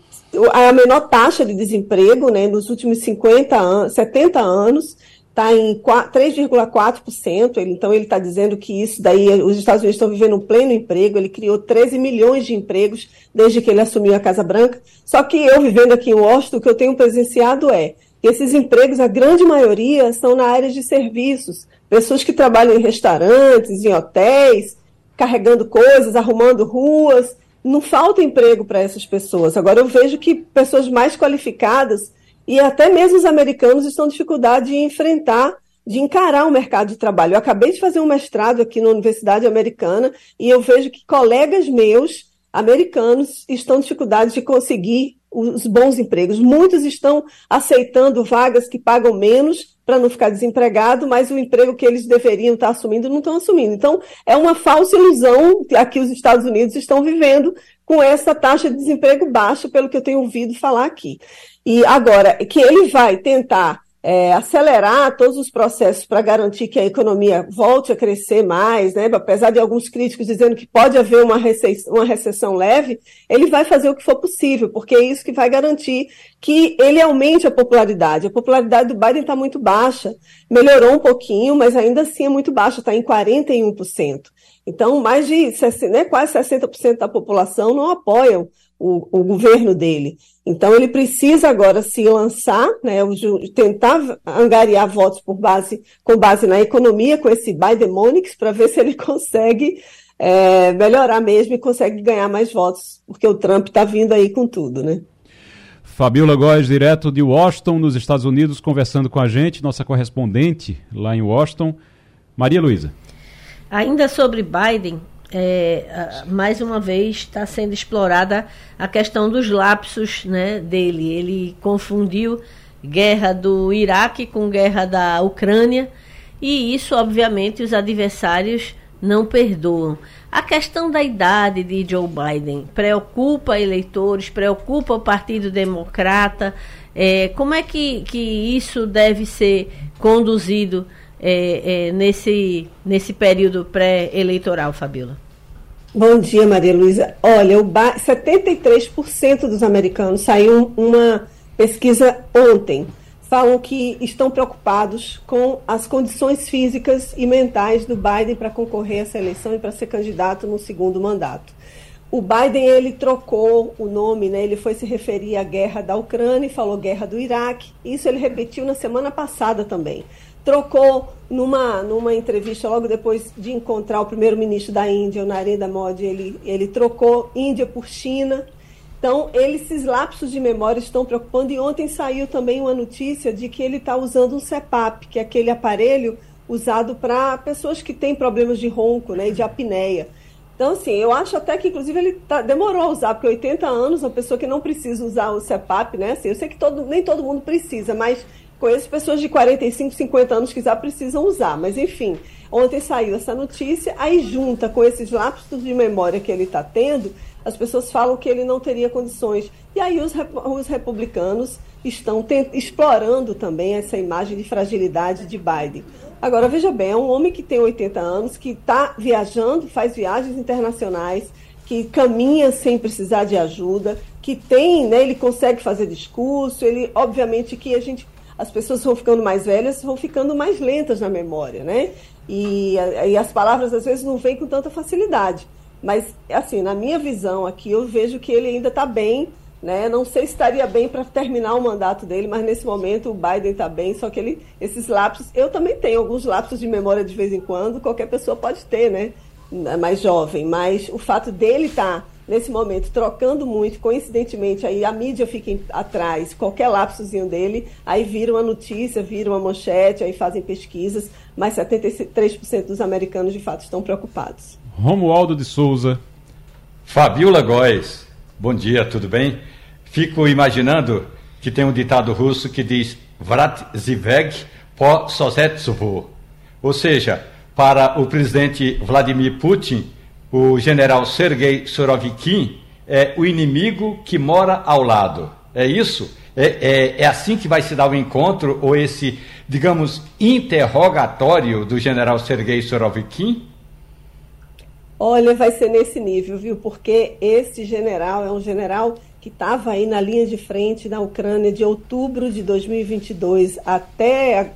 a menor taxa de desemprego né, nos últimos 50 anos, 70 anos, está em 3,4%, então ele está dizendo que isso daí, os Estados Unidos estão vivendo um pleno emprego, ele criou 13 milhões de empregos desde que ele assumiu a Casa Branca, só que eu vivendo aqui em Washington, o que eu tenho presenciado é que esses empregos, a grande maioria, são na área de serviços, pessoas que trabalham em restaurantes, em hotéis, carregando coisas, arrumando ruas, não falta emprego para essas pessoas. Agora eu vejo que pessoas mais qualificadas e até mesmo os americanos estão dificuldade de enfrentar, de encarar o mercado de trabalho. Eu acabei de fazer um mestrado aqui na Universidade Americana e eu vejo que colegas meus americanos estão dificuldade de conseguir os bons empregos. Muitos estão aceitando vagas que pagam menos para não ficar desempregado, mas o emprego que eles deveriam estar assumindo não estão assumindo. Então, é uma falsa ilusão que aqui os Estados Unidos estão vivendo com essa taxa de desemprego baixa, pelo que eu tenho ouvido falar aqui. E agora, que ele vai tentar é, acelerar todos os processos para garantir que a economia volte a crescer mais, né? apesar de alguns críticos dizendo que pode haver uma recessão, uma recessão leve, ele vai fazer o que for possível, porque é isso que vai garantir que ele aumente a popularidade. A popularidade do Biden está muito baixa, melhorou um pouquinho, mas ainda assim é muito baixa, está em 41%. Então, mais de né, quase 60% da população não apoiam o, o, governo dele. Então, ele precisa agora se lançar, né, tentar angariar votos por base, com base na economia, com esse Bidemonics, para ver se ele <laughs> consegue é, melhorar mesmo e consegue ganhar mais votos, porque o Trump está vindo aí com tudo, né? Fabiola Góes, direto de Washington, nos Estados Unidos, conversando com a gente, nossa correspondente lá em Washington. Maria Luísa. Ainda sobre Biden, é, mais uma vez está sendo explorada a questão dos lapsos né, dele. Ele confundiu guerra do Iraque com guerra da Ucrânia e isso, obviamente, os adversários não perdoam. A questão da idade de Joe Biden preocupa eleitores, preocupa o Partido Democrata. É, como é que, que isso deve ser conduzido? é, é, nesse, nesse período pré-eleitoral, Fabiola? Bom dia, Maria Luísa. Olha, o 73% dos americanos saiu uma pesquisa ontem. Falam que estão preocupados com as condições físicas e mentais do Biden para concorrer a essa eleição e para ser candidato no segundo mandato. O Biden ele trocou o nome, né? Ele foi se referir à guerra da Ucrânia e falou guerra do Iraque. Isso ele repetiu na semana passada também trocou numa, numa entrevista logo depois de encontrar o primeiro-ministro da Índia, o Narendra Modi, ele, ele trocou Índia por China. Então, esses lapsos de memória estão preocupando. E ontem saiu também uma notícia de que ele está usando um CEPAP, que é aquele aparelho usado para pessoas que têm problemas de ronco né, e de apneia. Então, assim, eu acho até que, inclusive, ele tá, demorou a usar, porque 80 anos, uma pessoa que não precisa usar o CEPAP, né? Assim, eu sei que todo, nem todo mundo precisa, mas Conheço pessoas de 45, 50 anos que já precisam usar, mas enfim, ontem saiu essa notícia, aí junta com esses lapsos de memória que ele está tendo, as pessoas falam que ele não teria condições. E aí os, os republicanos estão explorando também essa imagem de fragilidade de Biden. Agora, veja bem, é um homem que tem 80 anos, que está viajando, faz viagens internacionais, que caminha sem precisar de ajuda, que tem, né, ele consegue fazer discurso, ele, obviamente, que a gente as pessoas vão ficando mais velhas, vão ficando mais lentas na memória, né? E, e as palavras às vezes não vêm com tanta facilidade. Mas, assim, na minha visão aqui, eu vejo que ele ainda está bem, né? Não sei se estaria bem para terminar o mandato dele, mas nesse momento o Biden está bem, só que ele, esses lapsos, eu também tenho alguns lapsos de memória de vez em quando, qualquer pessoa pode ter, né? Mais jovem, mas o fato dele estar tá nesse momento trocando muito, coincidentemente, aí a mídia fica atrás, qualquer lapsozinho dele, aí vira uma notícia, vira uma manchete, aí fazem pesquisas, mas 73% dos americanos de fato estão preocupados. Romualdo de Souza. Fabiola Góes. Bom dia, tudo bem? Fico imaginando que tem um ditado russo que diz Vrat ziveg po sozetsuvo. Ou seja, para o presidente Vladimir Putin, o general Sergei Surovikin é o inimigo que mora ao lado. É isso? É, é, é, assim que vai se dar o encontro, ou esse, digamos, interrogatório do general Sergei Surovikin? Olha, vai ser nesse nível, viu? Porque esse general é um general que estava aí na linha de frente na Ucrânia de outubro de 2022 até,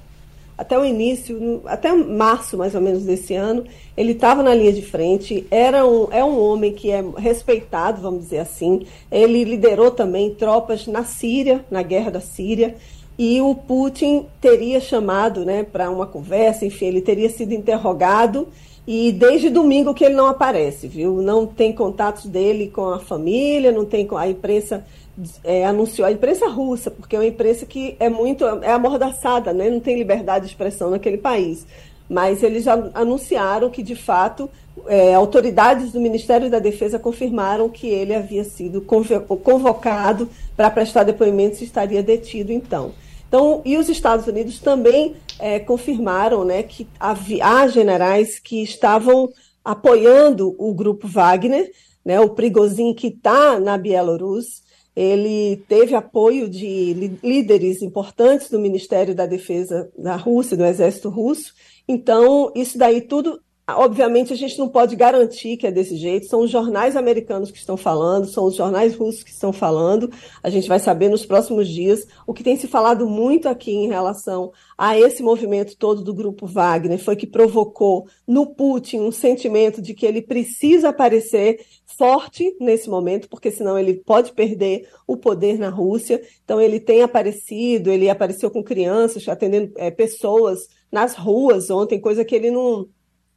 até o início, até março mais ou menos desse ano. Ele estava na linha de frente, era um, é um homem que é respeitado, vamos dizer assim. Ele liderou também tropas na Síria, na guerra da Síria. E o Putin teria chamado né, para uma conversa, enfim, ele teria sido interrogado e desde domingo que ele não aparece, viu? Não tem contatos dele com a família, não tem com a imprensa é, anunciou a imprensa russa, porque é uma imprensa que é muito é amordaçada, né? Não tem liberdade de expressão naquele país. Mas eles já anunciaram que de fato é, autoridades do Ministério da Defesa confirmaram que ele havia sido convocado para prestar depoimentos e estaria detido então. Então, e os Estados Unidos também é, confirmaram né, que há generais que estavam apoiando o grupo Wagner, né, o Prigozhin que está na Bielorrússia, ele teve apoio de líderes importantes do Ministério da Defesa da Rússia, do Exército Russo. Então, isso daí tudo Obviamente, a gente não pode garantir que é desse jeito. São os jornais americanos que estão falando, são os jornais russos que estão falando. A gente vai saber nos próximos dias. O que tem se falado muito aqui em relação a esse movimento todo do grupo Wagner foi que provocou no Putin um sentimento de que ele precisa aparecer forte nesse momento, porque senão ele pode perder o poder na Rússia. Então, ele tem aparecido, ele apareceu com crianças, atendendo é, pessoas nas ruas ontem, coisa que ele não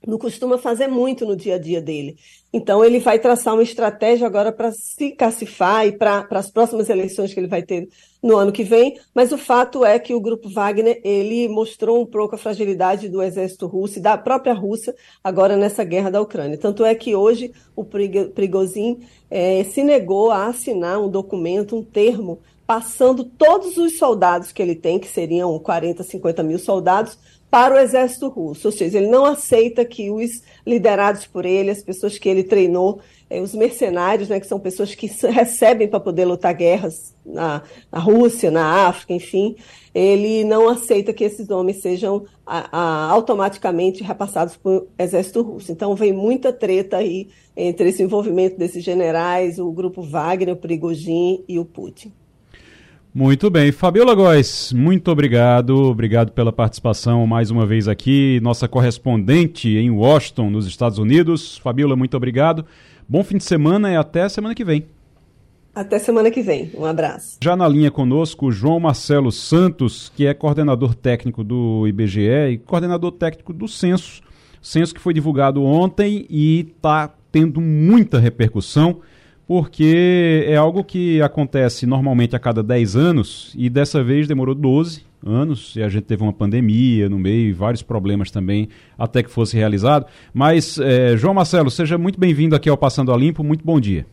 não costuma fazer muito no dia a dia dele. Então, ele vai traçar uma estratégia agora para se cacifar e para as próximas eleições que ele vai ter no ano que vem. Mas o fato é que o grupo Wagner ele mostrou um pouco a fragilidade do exército russo e da própria Rússia agora nessa guerra da Ucrânia. Tanto é que hoje o Prigozhin é, se negou a assinar um documento, um termo, passando todos os soldados que ele tem, que seriam 40, 50 mil soldados, para o exército russo, ou seja, ele não aceita que os liderados por ele, as pessoas que ele treinou, eh, os mercenários, né, que são pessoas que recebem para poder lutar guerras na, na, Rússia, na África, enfim, ele não aceita que esses homens sejam a, a, automaticamente repassados para o exército russo. Então vem muita treta aí entre esse envolvimento desses generais, o grupo Wagner, o Prigozhin e o Putin. Muito bem. Fabiola Góes, muito obrigado. Obrigado pela participação mais uma vez aqui. Nossa correspondente em Washington, nos Estados Unidos. Fabiola, muito obrigado. Bom fim de semana e até semana que vem. Até semana que vem. Um abraço. Já na linha conosco, João Marcelo Santos, que é coordenador técnico do IBGE e coordenador técnico do Censo. Censo que foi divulgado ontem e está tendo muita repercussão porque é algo que acontece normalmente a cada 10 anos e dessa vez demorou 12 anos e a gente teve uma pandemia no meio e vários problemas também até que fosse realizado. Mas, é, João Marcelo, seja muito bem-vindo aqui ao Passando a Limpo, muito bom dia.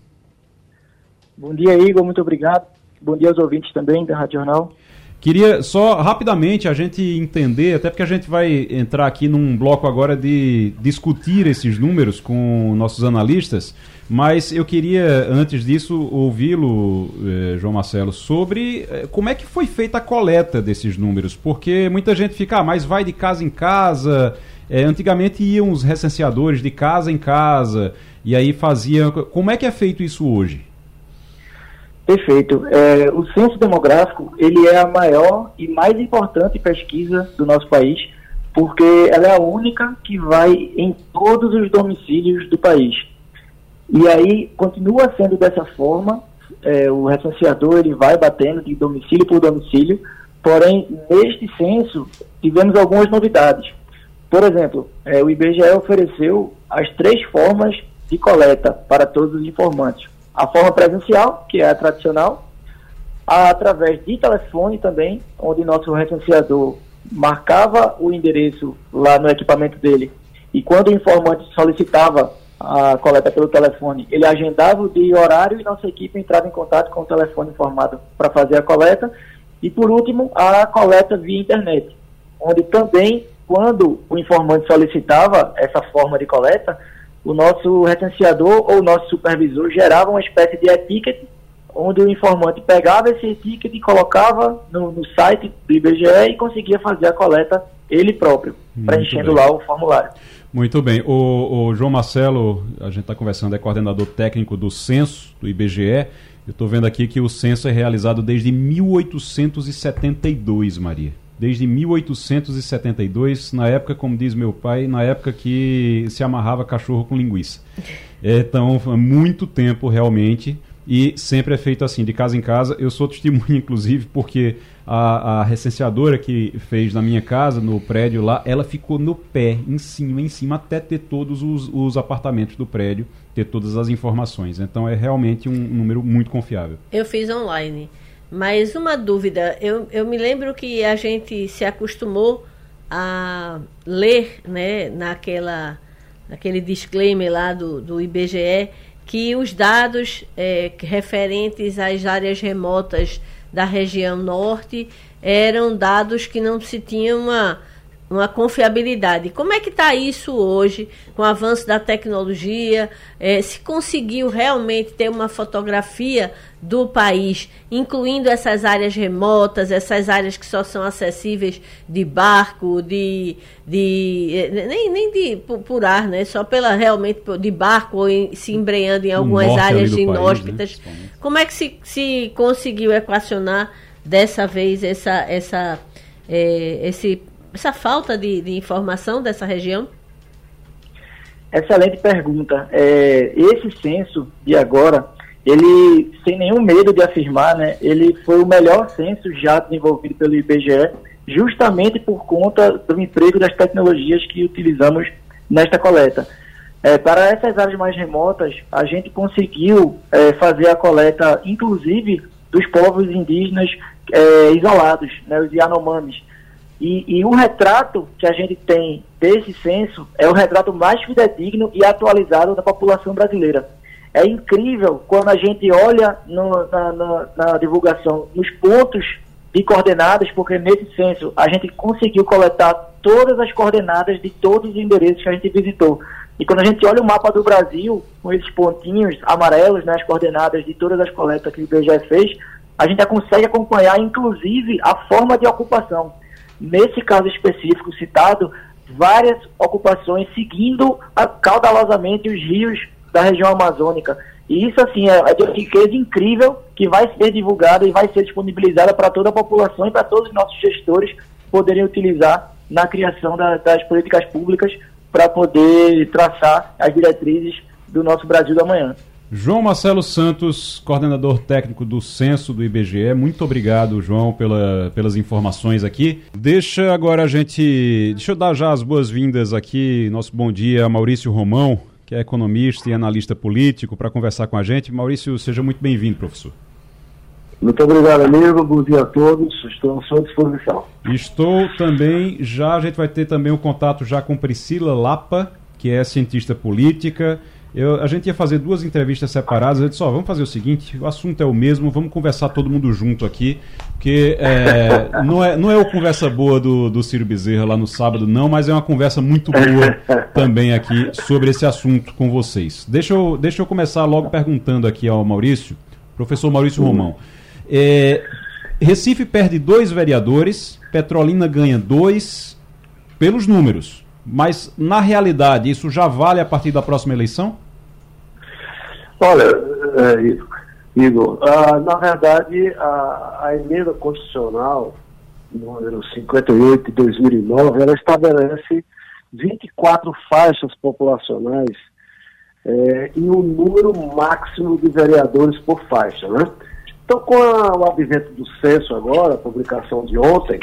Bom dia, Igor, muito obrigado. Bom dia aos ouvintes também da Rádio Jornal. Queria só rapidamente a gente entender, até porque a gente vai entrar aqui num bloco agora de discutir esses números com nossos analistas. Mas eu queria, antes disso, ouvi-lo, eh, João Marcelo, sobre eh, como é que foi feita a coleta desses números. Porque muita gente fica, ah, mas vai de casa em casa. Eh, antigamente iam os recenseadores de casa em casa, e aí faziam. Como é que é feito isso hoje? Perfeito. É, o censo demográfico ele é a maior e mais importante pesquisa do nosso país, porque ela é a única que vai em todos os domicílios do país. E aí continua sendo dessa forma. É, o recenseador ele vai batendo de domicílio por domicílio. Porém, neste censo tivemos algumas novidades. Por exemplo, é, o IBGE ofereceu as três formas de coleta para todos os informantes a forma presencial, que é a tradicional, através de telefone também, onde nosso recenseador marcava o endereço lá no equipamento dele e quando o informante solicitava a coleta pelo telefone, ele agendava o dia e horário e nossa equipe entrava em contato com o telefone informado para fazer a coleta. E por último, a coleta via internet, onde também, quando o informante solicitava essa forma de coleta, o nosso recenseador ou o nosso supervisor gerava uma espécie de etiquete, onde o informante pegava esse etiquete e colocava no, no site do IBGE e conseguia fazer a coleta ele próprio, Muito preenchendo bem. lá o formulário. Muito bem. O, o João Marcelo, a gente está conversando, é coordenador técnico do censo do IBGE. Eu estou vendo aqui que o censo é realizado desde 1872, Maria desde 1872, na época, como diz meu pai, na época que se amarrava cachorro com linguiça. Então, muito tempo realmente e sempre é feito assim, de casa em casa. Eu sou testemunha, <laughs> inclusive, porque a, a recenseadora que fez na minha casa, no prédio lá, ela ficou no pé, em cima, em cima, até ter todos os, os apartamentos do prédio, ter todas as informações. Então é realmente um número muito confiável. Eu fiz online. Mas uma dúvida, eu, eu me lembro que a gente se acostumou a ler, né, naquela, naquele disclaimer lá do, do IBGE, que os dados é, referentes às áreas remotas da região norte eram dados que não se tinha uma uma confiabilidade. Como é que está isso hoje, com o avanço da tecnologia? É, se conseguiu realmente ter uma fotografia do país, incluindo essas áreas remotas, essas áreas que só são acessíveis de barco, de, de é, nem, nem de por, por ar, né? Só pela realmente de barco ou em, se embreando em algumas áreas inóspitas. Né? Como é que se, se conseguiu equacionar dessa vez essa, essa, é, esse essa falta de, de informação dessa região? Excelente pergunta. É, esse censo de agora, ele, sem nenhum medo de afirmar, né, ele foi o melhor censo já desenvolvido pelo IBGE, justamente por conta do emprego das tecnologias que utilizamos nesta coleta. É, para essas áreas mais remotas, a gente conseguiu é, fazer a coleta, inclusive, dos povos indígenas é, isolados, né, os Yanomamis. E, e o retrato que a gente tem desse censo é o retrato mais fidedigno e atualizado da população brasileira. É incrível quando a gente olha no, na, na, na divulgação nos pontos de coordenadas, porque nesse censo a gente conseguiu coletar todas as coordenadas de todos os endereços que a gente visitou. E quando a gente olha o mapa do Brasil, com esses pontinhos amarelos, né, as coordenadas de todas as coletas que o IBGE fez, a gente já consegue acompanhar, inclusive, a forma de ocupação nesse caso específico citado, várias ocupações seguindo caudalosamente os rios da região amazônica. E isso, assim, é, é de uma riqueza incrível que vai ser divulgada e vai ser disponibilizada para toda a população e para todos os nossos gestores poderem utilizar na criação da, das políticas públicas para poder traçar as diretrizes do nosso Brasil da manhã. João Marcelo Santos, coordenador técnico do Censo do IBGE, muito obrigado, João, pela, pelas informações aqui. Deixa agora a gente. Deixa eu dar já as boas-vindas aqui, nosso bom dia a Maurício Romão, que é economista e analista político, para conversar com a gente. Maurício, seja muito bem-vindo, professor. Muito obrigado, amigo. Bom dia a todos. Estou à sua disposição. Estou também, já a gente vai ter também o um contato já com Priscila Lapa, que é cientista política eu, a gente ia fazer duas entrevistas separadas. Eu disse: ó, vamos fazer o seguinte: o assunto é o mesmo, vamos conversar todo mundo junto aqui. Porque é, <laughs> não, é, não é o conversa boa do, do Ciro Bezerra lá no sábado, não, mas é uma conversa muito boa também aqui sobre esse assunto com vocês. Deixa eu, deixa eu começar logo perguntando aqui ao Maurício, professor Maurício Romão. É, Recife perde dois vereadores, Petrolina ganha dois, pelos números. Mas, na realidade, isso já vale a partir da próxima eleição? Olha, é, Igor, ah, na verdade, a, a emenda constitucional número 58 de 2009, ela estabelece 24 faixas populacionais é, e um número máximo de vereadores por faixa, né? Então, com a, o advento do censo agora, a publicação de ontem,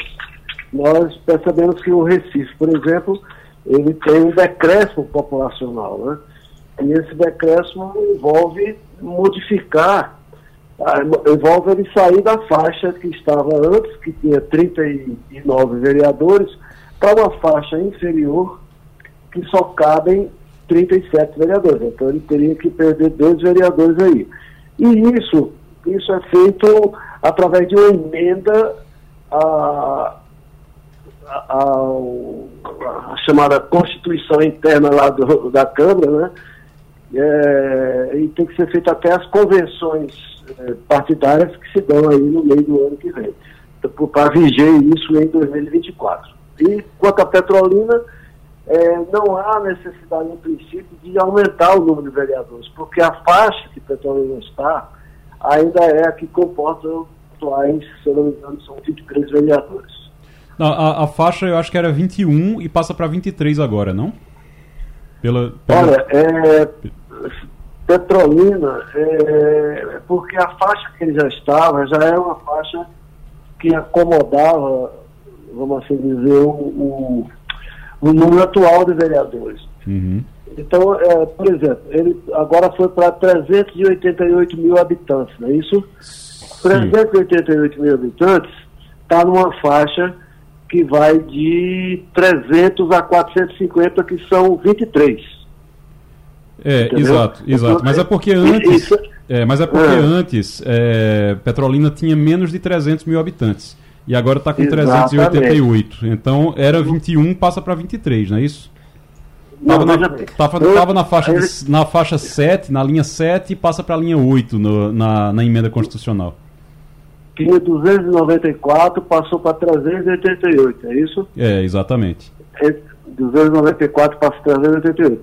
nós percebemos que o Recife, por exemplo, ele tem um decréscimo populacional, né? E esse decréscimo envolve modificar, envolve ele sair da faixa que estava antes, que tinha 39 vereadores, para uma faixa inferior que só cabem 37 vereadores. Então ele teria que perder dois vereadores aí. E isso, isso é feito através de uma emenda a, a, a, chamada Constituição Interna lá do, da Câmara, né? É, e tem que ser feito até as convenções é, partidárias que se dão aí no meio do ano que vem, então, para viger isso em 2024. E quanto à Petrolina, é, não há necessidade, no princípio, de aumentar o número de vereadores, porque a faixa que Petrolina está ainda é a que comporta atuais, se não me engano, são 23 vereadores. Não, a, a, faixa eu acho que era 21 e passa para 23 agora, não? Pela, pela... Olha, é, Petrolina, é, porque a faixa que ele já estava já era uma faixa que acomodava, vamos assim dizer, o, o, o número atual de vereadores. Uhum. Então, é, por exemplo, ele agora foi para 388 mil habitantes, não é isso? Sim. 388 mil habitantes está numa faixa que vai de 300 a 450, que são 23. É, Entendeu? exato, exato. Então, mas é porque antes. É, mas é porque é. antes é, Petrolina tinha menos de 300 mil habitantes. E agora está com Exatamente. 388. Então era 21, passa para 23, não é isso? Estava na, tava, tava na, faixa de, na faixa 7, na linha 7 e passa para a linha 8 no, na, na emenda constitucional tinha 294, passou para 388, é isso? É, exatamente. 294 passa para 388.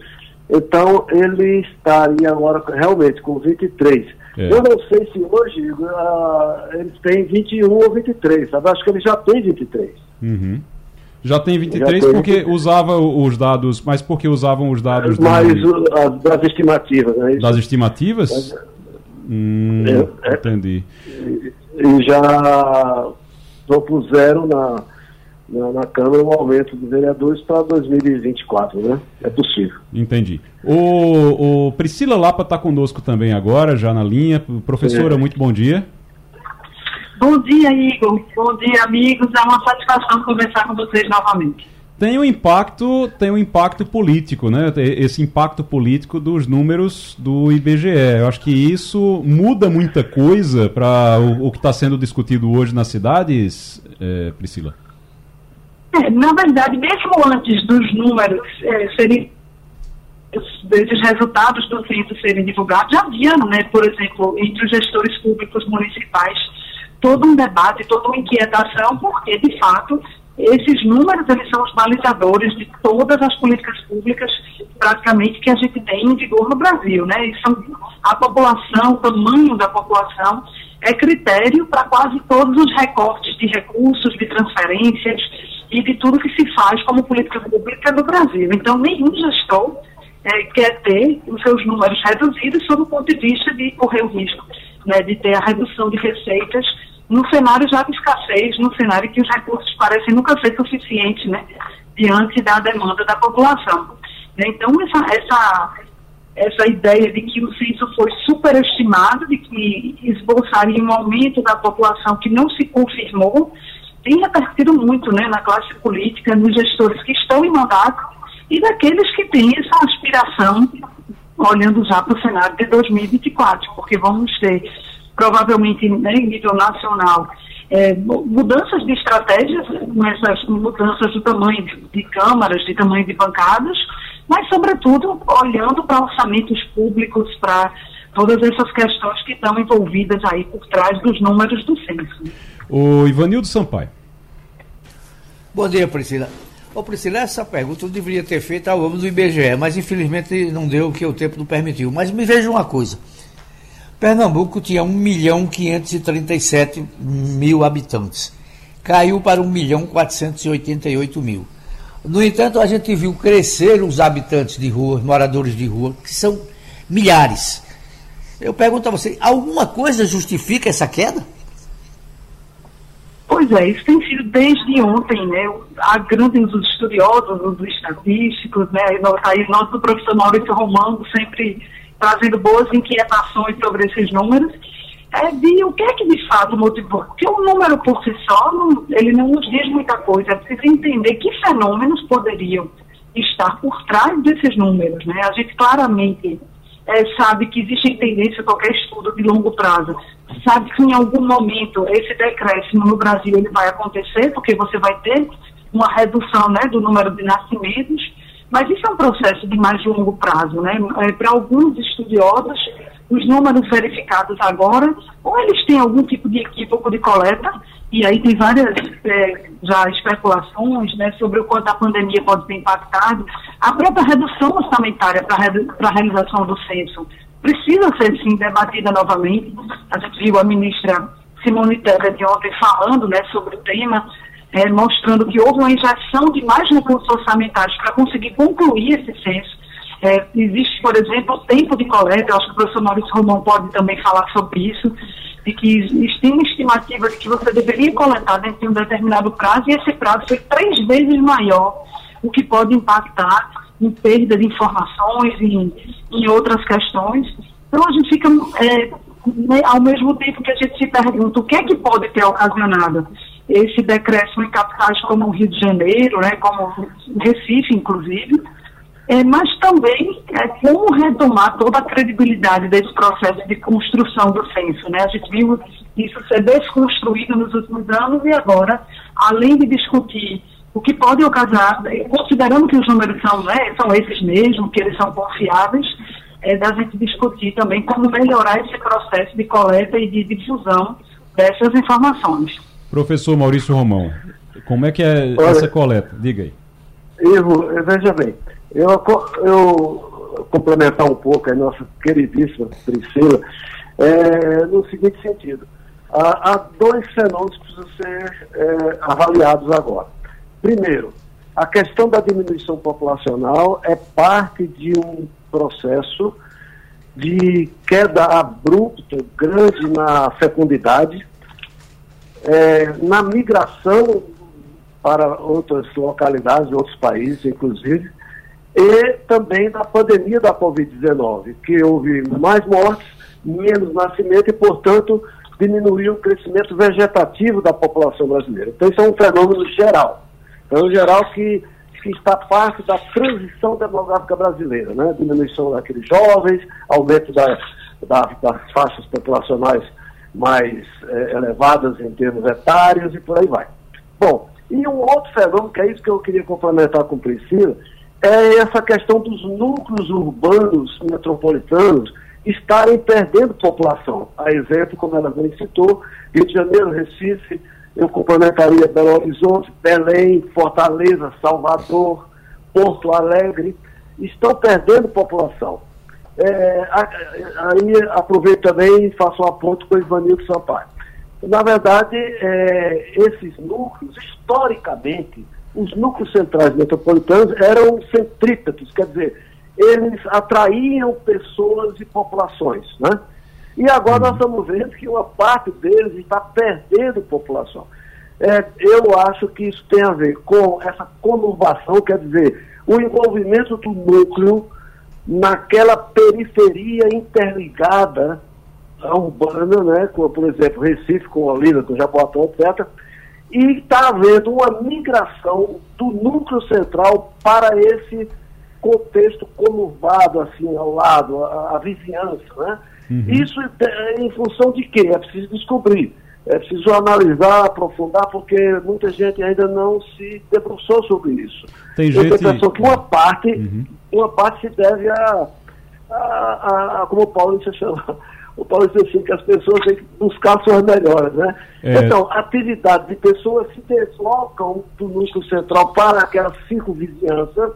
Então, ele estaria agora realmente com 23. É. Eu não sei se hoje uh, eles têm 21 ou 23, sabe? Acho que ele já tem 23. Uhum. Já tem 23 já porque 23. usava os dados, mas porque usavam os dados mais do... das estimativas, né? Das estimativas? Mas, hum, é, é, entendi e já propuseram na, na, na, Câmara um aumento dos vereadores para 2024, né? É possível. Entendi. O, o Priscila Lapa está conosco também agora, já na linha. Professora, é. muito bom dia. Bom dia, Igor. Bom dia, amigos. É uma satisfação conversar com vocês novamente tem um impacto, tem um impacto político, né? Esse impacto político dos números do IBGE. Eu acho que isso muda muita coisa para o, o, que está sendo discutido hoje nas cidades, é, Priscila. É, na verdade, mesmo antes dos números é, serem desses resultados do censo serem divulgados, já havia, né, por exemplo, entre os gestores públicos municipais, todo um debate, toda uma inquietação, porque, de fato, esses números, eles são os balizadores de todas as políticas públicas, praticamente, que a gente tem em vigor no Brasil, né? E são, a população, o tamanho da população, é critério para quase todos os recortes de recursos, de transferências e de tudo que se faz como política pública no Brasil. Então, nenhum gestor é, quer ter os seus números reduzidos sob o ponto de vista de correr o risco né, de ter a redução de receitas no cenário já de escassez, no cenário que os recursos parecem nunca ser suficientes, né, diante da demanda da população. Então, essa, essa, essa ideia de que o censo foi superestimado, de que esboçaria um aumento da população que não se confirmou, tem repercutido muito né, na classe política, nos gestores que estão em mandato e daqueles que têm essa aspiração, olhando já para o cenário de 2024, porque vamos ter provavelmente né, em nível nacional, é, mudanças de estratégias, essas mudanças do tamanho de, de câmaras, de tamanho de bancadas, mas, sobretudo, olhando para orçamentos públicos, para todas essas questões que estão envolvidas aí por trás dos números do censo. O Ivanildo Sampaio. Bom dia, Priscila. Ô Priscila, essa pergunta eu deveria ter feito ao homem do IBGE, mas infelizmente não deu o que o tempo não permitiu. Mas me veja uma coisa. Pernambuco tinha 1 milhão 537 mil habitantes. Caiu para 1 milhão 488 mil. No entanto, a gente viu crescer os habitantes de rua, moradores de rua, que são milhares. Eu pergunto a você, alguma coisa justifica essa queda? Pois é, isso tem sido desde ontem, né? Há grandes os estudiosos, os estatísticos, né? Aí nosso professor Maurício Romano sempre trazendo boas inquietações sobre esses números, é de o que é que de fato motivou. Porque o número por si só, não, ele não nos diz muita coisa, é preciso entender que fenômenos poderiam estar por trás desses números. Né? A gente claramente é, sabe que existe tendência, qualquer estudo de longo prazo, sabe que em algum momento esse decréscimo no Brasil ele vai acontecer, porque você vai ter uma redução né, do número de nascimentos, mas isso é um processo de mais longo prazo, né? É, Para alguns estudiosos, os números verificados agora, ou eles têm algum tipo de equívoco de coleta, e aí tem várias é, já especulações né, sobre o quanto a pandemia pode ter impactado. A própria redução orçamentária para a realização do censo precisa ser, sim, debatida novamente. A gente viu a ministra Simone Tebet de ontem falando né, sobre o tema, é, mostrando que houve uma injeção de mais recursos orçamentários para conseguir concluir esse censo. É, existe, por exemplo, o tempo de coleta, eu acho que o professor Maurício Romão pode também falar sobre isso, de que existe uma estimativa de que você deveria coletar dentro de um determinado prazo, e esse prazo foi três vezes maior, o que pode impactar em perda de informações em, em outras questões. Então a gente fica, é, né, ao mesmo tempo que a gente se pergunta o que é que pode ter ocasionado esse decréscimo em capitais como o Rio de Janeiro, né, como Recife, inclusive, é, mas também é, como retomar toda a credibilidade desse processo de construção do censo. Né? A gente viu isso ser desconstruído nos últimos anos e agora, além de discutir o que pode ocasionar, considerando que os números são, né, são esses mesmos, que eles são confiáveis, é da gente discutir também como melhorar esse processo de coleta e de difusão dessas informações. Professor Maurício Romão, como é que é Olha, essa coleta? Diga aí. Ivo, veja bem, eu, eu complementar um pouco a nossa queridíssima Priscila, é, no seguinte sentido. Há, há dois fenômenos que precisam ser é, avaliados agora. Primeiro, a questão da diminuição populacional é parte de um processo de queda abrupta, grande na fecundidade, é, na migração para outras localidades, outros países, inclusive, e também da pandemia da Covid-19, que houve mais mortes, menos nascimento e, portanto, diminuiu o crescimento vegetativo da população brasileira. Então, isso é um fenômeno geral. É um geral que, que está parte da transição demográfica brasileira, né? Diminuição daqueles jovens, aumento da, da, das faixas populacionais mais é, elevadas em termos etários e por aí vai. Bom, e um outro fenômeno, que é isso que eu queria complementar com Priscila, é essa questão dos núcleos urbanos metropolitanos estarem perdendo população. A exemplo, como ela bem citou, Rio de Janeiro, Recife, eu complementaria Belo Horizonte, Belém, Fortaleza, Salvador, Porto Alegre, estão perdendo população. É, aí aproveito também e faço um aponto com o Ivanildo Sampaio. Na verdade, é, esses núcleos, historicamente, os núcleos centrais metropolitanos eram centrípetos, quer dizer, eles atraíam pessoas e populações, né? E agora nós estamos vendo que uma parte deles está perdendo população. É, eu acho que isso tem a ver com essa conurbação, quer dizer, o envolvimento do núcleo naquela periferia interligada urbana, né, com, por exemplo, Recife, com Olinda, com Jaboatão, etc., e está havendo uma migração do núcleo central para esse contexto conurbado, assim, ao lado, a, a vizinhança, né? Uhum. Isso é em função de quê? É preciso descobrir, é preciso analisar, aprofundar, porque muita gente ainda não se debruçou sobre isso. Tem Eu gente... tenho que uma parte, uhum. uma parte se deve a, a, a, a como o Paulo disse, <laughs> o Paulo disse assim, que as pessoas têm que buscar suas melhoras, né? É. Então, atividades de pessoas se deslocam do núcleo central para aquela circunvizinhança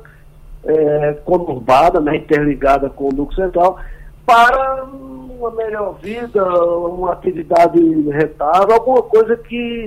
é, conurbada, né, interligada com o núcleo central, para uma melhor vida, uma atividade rentável, alguma coisa que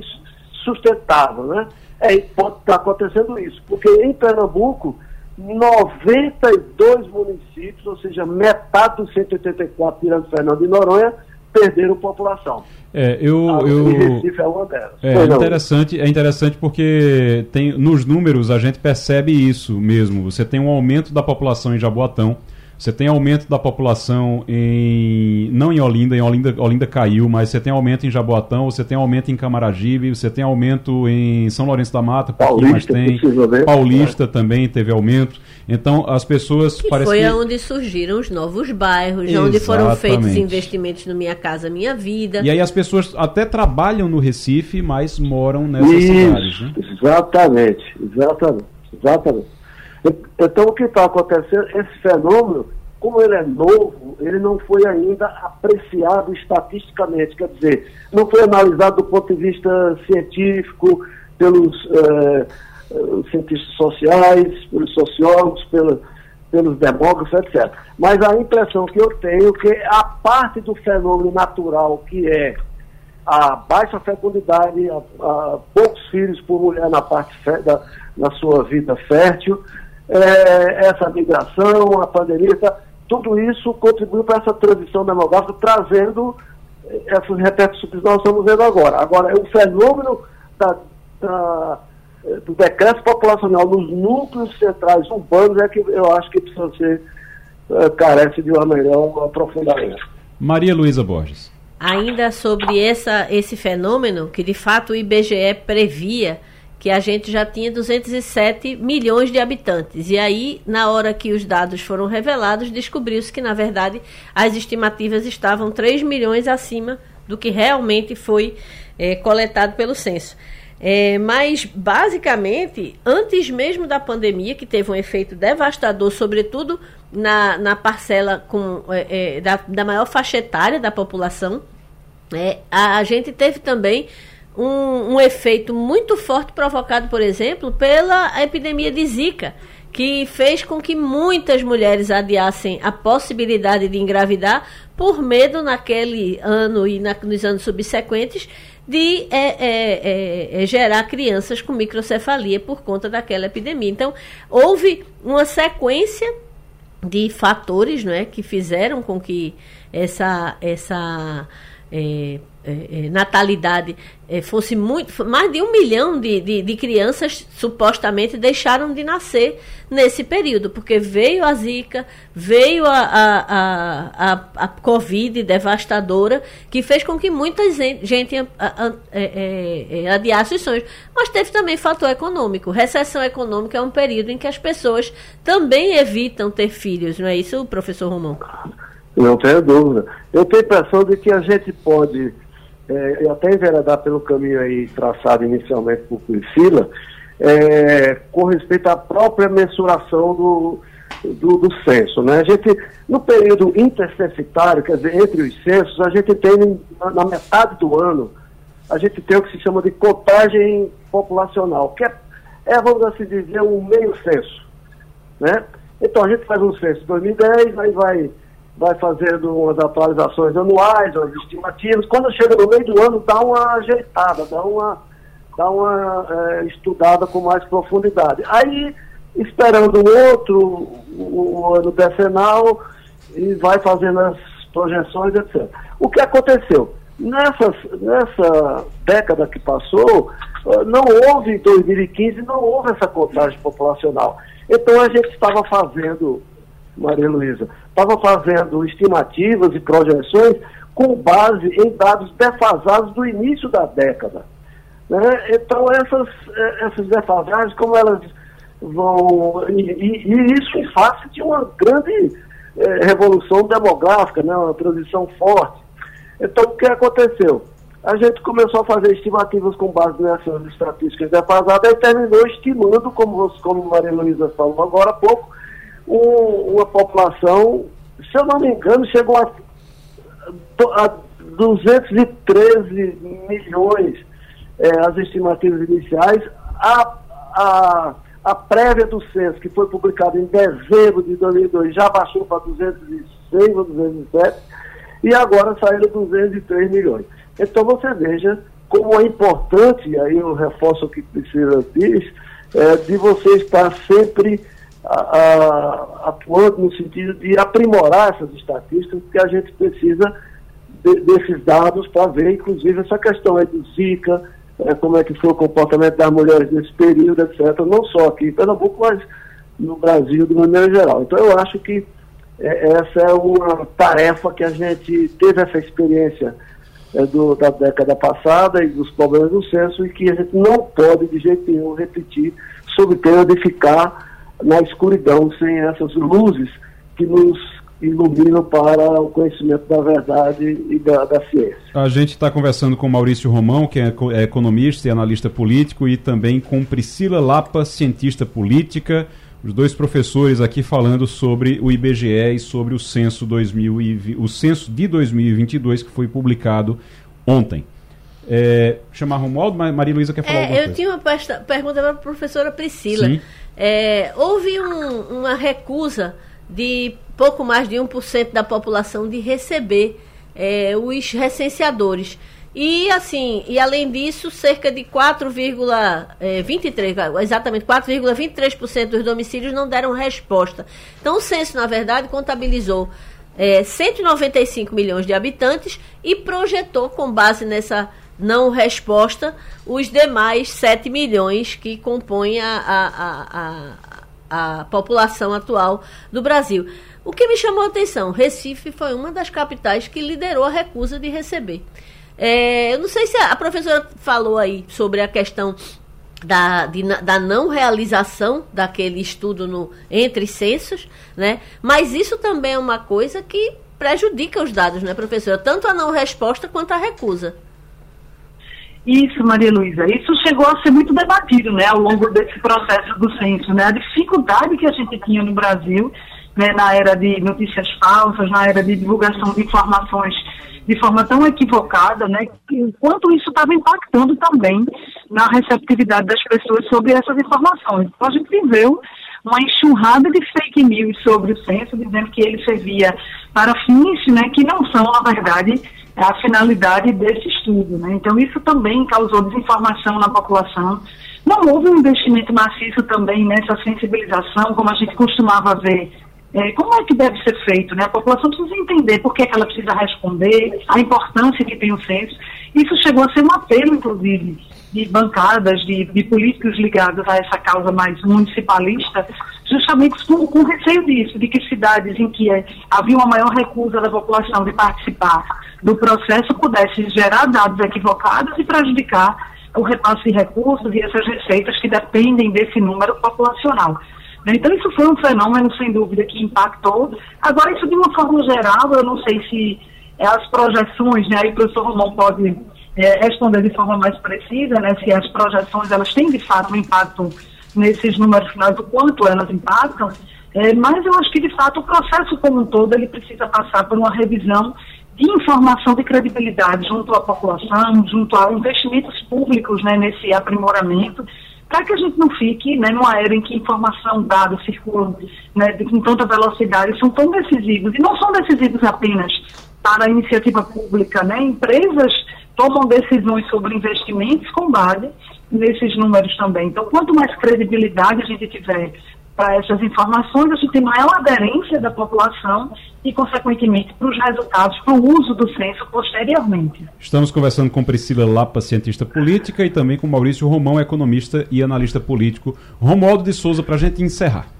sustentável, né? É, pode estar acontecendo isso, porque em Pernambuco, 92 municípios, ou seja, metade dos 184, tirando Fernando de Noronha, perderam população. É, eu, ah, eu... Recife é uma delas. É, é interessante, é interessante porque tem, nos números a gente percebe isso mesmo. Você tem um aumento da população em Jaboatão, você tem aumento da população em. não em Olinda, em Olinda, Olinda caiu, mas você tem aumento em Jaboatão, você tem aumento em Camaragibe, você tem aumento em São Lourenço da Mata, Paulista, mais tem. Paulista é. também teve aumento. Então as pessoas. Que foi que... onde surgiram os novos bairros, Exatamente. onde foram feitos investimentos no Minha Casa Minha Vida. E aí as pessoas até trabalham no Recife, mas moram nessas Isso, cidades. Né? Exatamente, exatamente, exatamente. Então, o que está acontecendo, esse fenômeno, como ele é novo, ele não foi ainda apreciado estatisticamente, quer dizer, não foi analisado do ponto de vista científico, pelos eh, cientistas sociais, pelos sociólogos, pela, pelos demógrafos, etc. Mas a impressão que eu tenho é que a parte do fenômeno natural, que é a baixa fecundidade, a, a poucos filhos por mulher na parte da, na sua vida fértil, é, essa migração, a pandemia, tá, tudo isso contribuiu para essa transição demográfica, trazendo é, essas repercussões que nós estamos vendo agora. Agora, o fenômeno da, da, é, do decréscimo populacional nos núcleos centrais urbanos é que eu acho que precisa ser, é, carece de uma melhor aprofundamento. Maria Luísa Borges. Ainda sobre essa, esse fenômeno, que de fato o IBGE previa que a gente já tinha 207 milhões de habitantes. E aí, na hora que os dados foram revelados, descobriu-se que, na verdade, as estimativas estavam 3 milhões acima do que realmente foi é, coletado pelo censo. É, mas, basicamente, antes mesmo da pandemia, que teve um efeito devastador, sobretudo na, na parcela com, é, é da, da maior faixa etária da população, é, a, a gente teve também um, um efeito muito forte provocado, por exemplo, pela epidemia de Zika, que fez com que muitas mulheres adiassem a possibilidade de engravidar por medo naquele ano e na, nos anos subsequentes de é, é, é, é, gerar crianças com microcefalia por conta daquela epidemia. Então, houve uma sequência de fatores não é, que fizeram com que essa, essa é, é, natalidade é, fosse muito. Mais de um milhão de, de, de, crianças supostamente deixaram de nascer nesse período, porque veio a Zika, veio a, a, a, a, Covid devastadora, que fez com que muita gente é, é, adiasse os sonhos. Mas teve também fator econômico. Recessão econômica é um período em que as pessoas também evitam ter filhos, não é isso, professor Romão? Não tenho dúvida. Eu tenho a impressão de que a gente pode é, até enveredar pelo caminho aí traçado inicialmente por Priscila, é, com respeito à própria mensuração do, do, do, censo. Né? A gente, no período intercensitário, quer dizer, entre os censos, a gente tem, na, na metade do ano, a gente tem o que se chama de contagem populacional, que é, é vamos assim dizer, um meio censo. Né? Então, a gente faz um censo em 2010, aí vai vai fazendo umas atualizações anuais, umas estimativas. Quando chega no meio do ano, dá uma ajeitada, dá uma, dá uma é, estudada com mais profundidade. Aí, esperando o outro, o, o ano decenal, e vai fazendo as projeções, etc. O que aconteceu? Nessa, nessa década que passou, não houve, em 2015, não houve essa contagem populacional. Então a gente estava fazendo Maria Luísa, estava fazendo estimativas e projeções com base em dados defasados do início da década. Né? Então, essas, eh, essas defasagens, como elas vão. E, e isso em face de uma grande eh, revolução demográfica, né? uma transição forte. Então, o que aconteceu? A gente começou a fazer estimativas com base nessas estatísticas defasadas e terminou estimando, como, como Maria Luísa falou agora há pouco, um, uma população, se eu não me engano, chegou a, a 213 milhões é, as estimativas iniciais. A, a, a prévia do censo, que foi publicada em dezembro de 2002, já baixou para 206 206 ou 207, e agora saíram 203 milhões. Então você veja como é importante, aí eu reforço o que precisa diz, é, de você estar sempre atuando no sentido de aprimorar essas estatísticas, porque a gente precisa de, desses dados para ver, inclusive, essa questão aí do Zika, é, como é que foi o comportamento das mulheres nesse período, etc., não só aqui em Pernambuco, mas no Brasil de maneira geral. Então eu acho que é, essa é uma tarefa que a gente teve essa experiência é, do, da década passada e dos problemas do censo e que a gente não pode de jeito nenhum repetir sob pena de ficar na escuridão sem essas luzes que nos iluminam para o conhecimento da verdade e da, da ciência. A gente está conversando com Maurício Romão, que é, é economista e analista político, e também com Priscila Lapa, cientista política os dois professores aqui falando sobre o IBGE e sobre o censo, 2020, o censo de 2022 que foi publicado ontem. É, chamar Romualdo, Maria Luísa quer falar é, alguma eu coisa? Eu tinha uma pergunta para a professora Priscila. É, houve um, uma recusa de pouco mais de 1% da população de receber é, os recenseadores. E assim, e além disso, cerca de 4,23, é, exatamente 4,23% dos domicílios não deram resposta. Então o censo, na verdade, contabilizou é, 195 milhões de habitantes e projetou, com base nessa não resposta, os demais 7 milhões que compõem a, a, a, a população atual do Brasil. O que me chamou a atenção, Recife foi uma das capitais que liderou a recusa de receber. É, eu não sei se a, professora falou aí sobre a questão da, de, da não realização daquele estudo no, entre censos, né? Mas isso também é uma coisa que prejudica os dados, né, professora? Tanto a não resposta quanto a recusa. Isso, Maria Luísa. Isso chegou a ser muito debatido, né, ao longo desse processo do censo, né? A dificuldade que a gente tinha no Brasil, né, na era de notícias falsas, na era de divulgação de informações de forma tão equivocada, né, que quanto isso estava impactando também na receptividade das pessoas sobre essas informações. Então, a gente viveu uma enxurrada de fake news sobre o censo, dizendo que ele servia para fins né, que não são, na verdade, a finalidade desse estudo. Né? Então, isso também causou desinformação na população. Não houve um investimento maciço também nessa sensibilização, como a gente costumava ver é, como é que deve ser feito? Né? A população precisa entender por que, é que ela precisa responder, a importância que tem o censo. Isso chegou a ser um apelo, inclusive, de bancadas, de, de políticos ligados a essa causa mais municipalista, justamente com, com receio disso, de que cidades em que é, havia uma maior recusa da população de participar do processo pudessem gerar dados equivocados e prejudicar o repasse de recursos e essas receitas que dependem desse número populacional. Né? Então, isso foi um fenômeno, sem dúvida, que impactou. Agora, isso de uma forma geral, eu não sei se é, as projeções, né, aí o professor Romão pode é, responder de forma mais precisa, né, se as projeções elas têm de fato um impacto nesses números finais, o quanto elas impactam, é, mas eu acho que de fato o processo como um todo ele precisa passar por uma revisão de informação de credibilidade junto à população, junto a investimentos públicos né, nesse aprimoramento para que a gente não fique né, numa era em que informação, dados circulam né, com tanta velocidade, são tão decisivos, e não são decisivos apenas para a iniciativa pública, né? empresas tomam decisões sobre investimentos com base nesses números também. Então, quanto mais credibilidade a gente tiver para essas informações, a gente tem maior aderência da população e, consequentemente, para os resultados, para o uso do censo posteriormente. Estamos conversando com Priscila Lapa, cientista política, e também com Maurício Romão, economista e analista político. Romualdo de Souza, para a gente encerrar.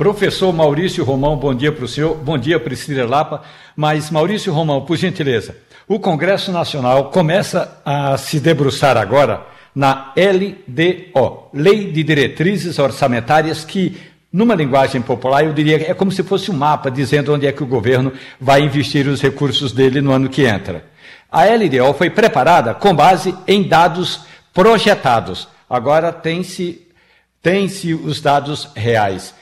Professor Maurício Romão, bom dia para o senhor, bom dia Priscila Lapa. Mas, Maurício Romão, por gentileza, o Congresso Nacional começa a se debruçar agora na LDO, Lei de Diretrizes Orçamentárias, que, numa linguagem popular, eu diria que é como se fosse um mapa dizendo onde é que o governo vai investir os recursos dele no ano que entra. A LDO foi preparada com base em dados projetados. Agora tem-se tem-se os dados reais.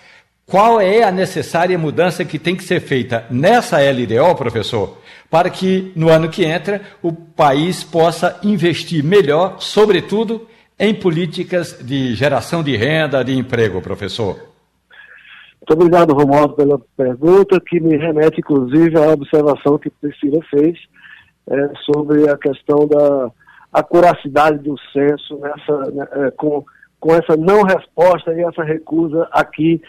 Qual é a necessária mudança que tem que ser feita nessa LDO, professor, para que no ano que entra o país possa investir melhor, sobretudo em políticas de geração de renda, de emprego, professor? Muito obrigado, Romualdo, pela pergunta, que me remete, inclusive, à observação que Priscila fez é, sobre a questão da acuracidade do censo nessa, né, é, com, com essa não resposta e essa recusa a que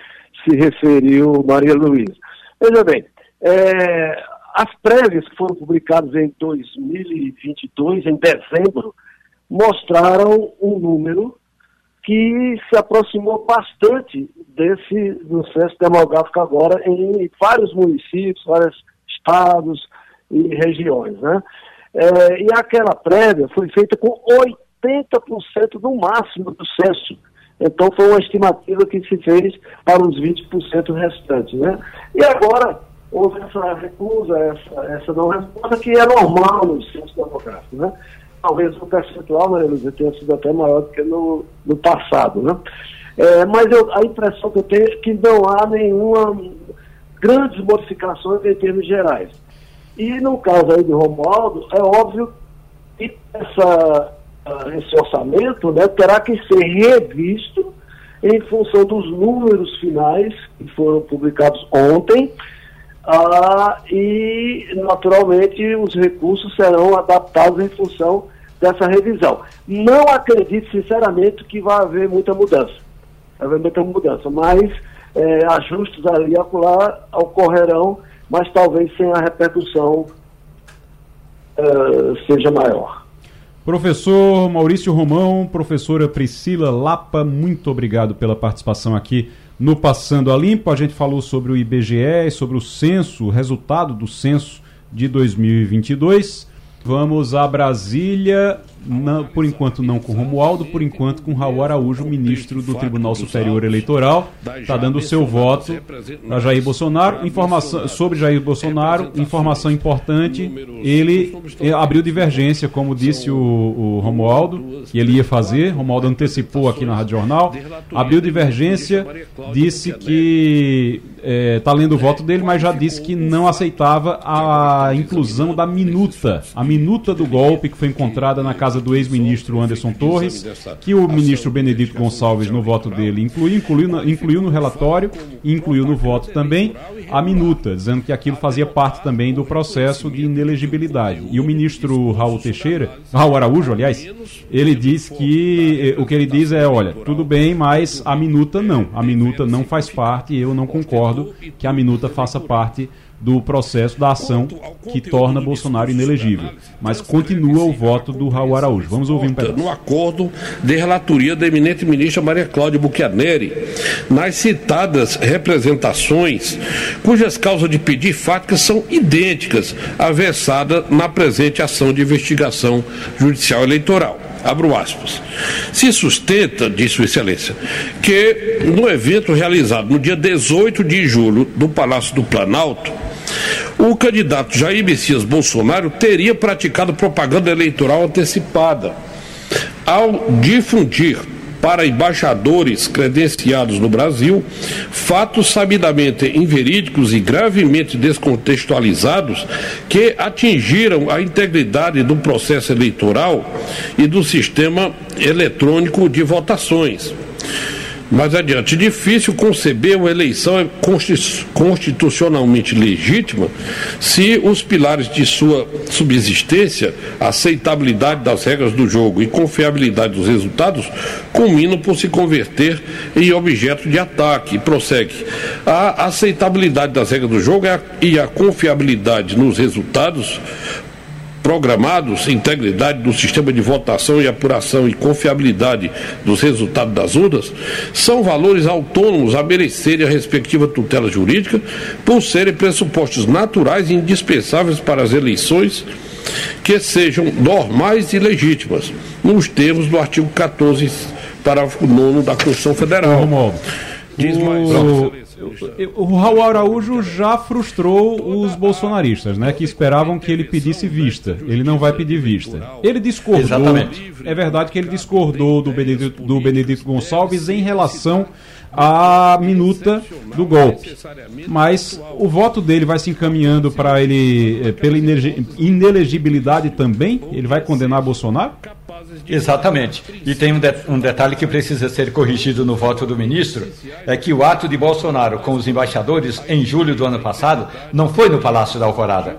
se referiu Maria Luísa. Veja bem, é, as prévias que foram publicadas em 2022, em dezembro, mostraram um número que se aproximou bastante desse do censo demográfico agora em vários municípios, vários estados e regiões. Né? É, e aquela prévia foi feita com 80% no máximo do censo. Então foi uma estimativa que se fez para os 20% restantes. Né? E agora houve essa recusa, essa, essa não resposta, que é normal no censo demográfico. Né? talvez o percentual, Maria Lúcia, tenha sido até maior do que no, no passado, né? É, mas eu, a impressão que eu tenho é que não há nenhuma grandes modificações em termos gerais. E no caso aí de Romualdo, é óbvio que essa, esse orçamento né, terá que ser revisto em função dos números finais que foram publicados ontem, ah, e, naturalmente, os recursos serão adaptados em função dessa revisão. Não acredito, sinceramente, que vai haver muita mudança. Vai haver muita mudança, mas é, ajustes ali e acolá ocorrerão, mas talvez sem a repercussão é, seja maior. Professor Maurício Romão, professora Priscila Lapa, muito obrigado pela participação aqui no Passando a Limpo, a gente falou sobre o IBGE, sobre o censo, o resultado do censo de 2022. Vamos a Brasília, por enquanto não com Romualdo, por enquanto com Raul Araújo, ministro do Tribunal Superior Eleitoral, está dando o seu voto para Jair Bolsonaro. Informação sobre Jair Bolsonaro, informação importante, ele abriu divergência, como disse o, o Romualdo, que ele ia fazer, Romualdo antecipou aqui na Rádio Jornal, abriu divergência, disse que está é, lendo o voto dele, mas já disse que não aceitava a inclusão da minuta, a minuta do golpe que foi encontrada na casa do ex-ministro Anderson Torres, que o ministro Benedito Gonçalves, no voto dele, incluiu, incluiu, incluiu no relatório e incluiu no voto também a minuta, dizendo que aquilo fazia parte também do processo de inelegibilidade. E o ministro Raul Teixeira, Raul Araújo, aliás, ele diz que eh, o que ele diz é, olha, tudo bem, mas a minuta não. A minuta não faz parte e eu não concordo que a minuta faça parte do processo da ação que torna Bolsonaro inelegível. Mas continua o voto do Raul Araújo. Vamos ouvir um pedaço. No acordo de relatoria da eminente ministra Maria Cláudia Buchianeri, nas citadas representações, cujas causas de pedir fáticas são idênticas à versada na presente ação de investigação judicial eleitoral. Abro aspas. Se sustenta, disse Sua Excelência, que no evento realizado no dia 18 de julho do Palácio do Planalto, o candidato Jair Messias Bolsonaro teria praticado propaganda eleitoral antecipada ao difundir para embaixadores credenciados no Brasil fatos sabidamente inverídicos e gravemente descontextualizados que atingiram a integridade do processo eleitoral e do sistema eletrônico de votações. Mais adiante, difícil conceber uma eleição constitucionalmente legítima se os pilares de sua subsistência, aceitabilidade das regras do jogo e confiabilidade dos resultados, culminam por se converter em objeto de ataque. E prossegue. A aceitabilidade das regras do jogo e a confiabilidade nos resultados programados, integridade do sistema de votação e apuração e confiabilidade dos resultados das urnas, são valores autônomos a merecerem a respectiva tutela jurídica, por serem pressupostos naturais e indispensáveis para as eleições que sejam normais e legítimas, nos termos do artigo 14, parágrafo 9 da Constituição Federal. Diz mais. O o Raul Araújo já frustrou os bolsonaristas, né? Que esperavam que ele pedisse vista. Ele não vai pedir vista. Ele discordou. Exatamente. É verdade que ele discordou do Benedito, do Benedito Gonçalves em relação à minuta do golpe. Mas o voto dele vai se encaminhando para ele eh, pela inelegibilidade também? Ele vai condenar Bolsonaro? Exatamente. E tem um, de, um, detalhe que precisa ser corrigido no voto do ministro: é que o ato de Bolsonaro com os embaixadores em julho do ano passado não foi no Palácio da Alvorada.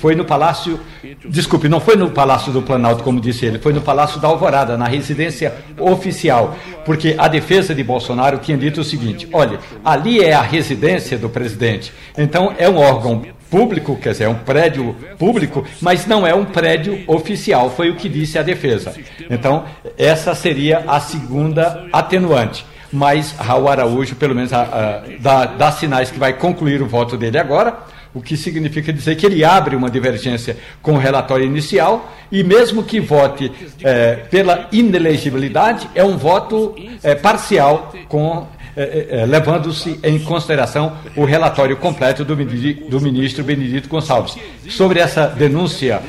Foi no Palácio. Desculpe, não foi no Palácio do Planalto, como disse ele, foi no Palácio da Alvorada, na residência oficial. Porque a defesa de Bolsonaro tinha dito o seguinte: olha, ali é a residência do presidente. Então é um órgão público, quer dizer, é um prédio público, mas não é um prédio oficial, foi o que disse a defesa. Então, essa seria a segunda atenuante. Mas Raul Araújo, pelo menos, a, a, dá, dá sinais que vai concluir o voto dele agora, o que significa dizer que ele abre uma divergência com o relatório inicial e mesmo que vote é, pela inelegibilidade, é um voto é, parcial com é, é, é, levando-se em consideração o relatório completo do, do, ministro Benedito Gonçalves. Sobre essa denúncia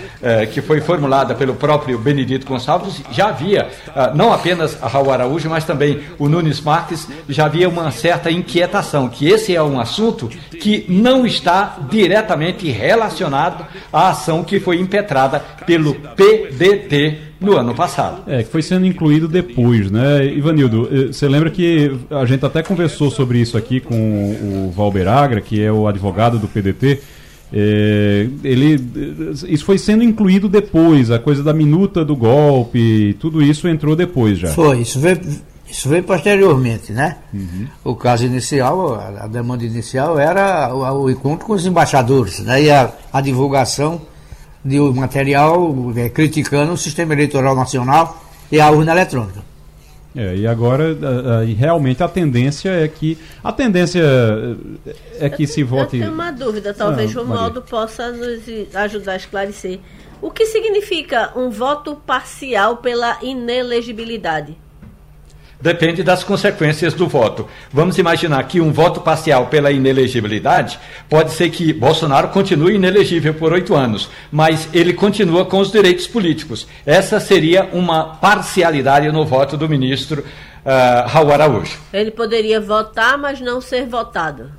que foi formulada pelo próprio Benedito Gonçalves, já havia, ah, não apenas a Raul Araújo, mas também o Nunes Marques, já havia uma certa inquietação, que esse é um assunto que não está diretamente relacionado à ação que foi impetrada pelo PDT no ano passado. É, que foi sendo incluído depois, né? Ivanildo, eh, você lembra que a gente até conversou sobre isso aqui com o Valber Agra, que é o advogado do PDT. É, ele, isso foi sendo incluído depois, a coisa da minuta do golpe, tudo isso entrou depois já. Foi, isso veio, isso veio posteriormente, né? Uhum. O caso inicial, a, a demanda inicial era o, o, encontro com os embaixadores, né? E a, a divulgação de material é, criticando o sistema eleitoral nacional e a urna eletrônica. É, e agora realmente a tendência é que a tendência é que se vote. Eu tenho uma dúvida, talvez ah, o Romualdo possa nos ajudar a esclarecer. O que significa um voto parcial pela inelegibilidade? Depende das consequências do voto. Vamos imaginar que um voto parcial pela inelegibilidade pode ser que Bolsonaro continue inelegível por oito anos, mas ele continua com os direitos políticos. Essa seria uma parcialidade no voto do ministro uh, Raul Araújo. Ele poderia votar, mas não ser votado.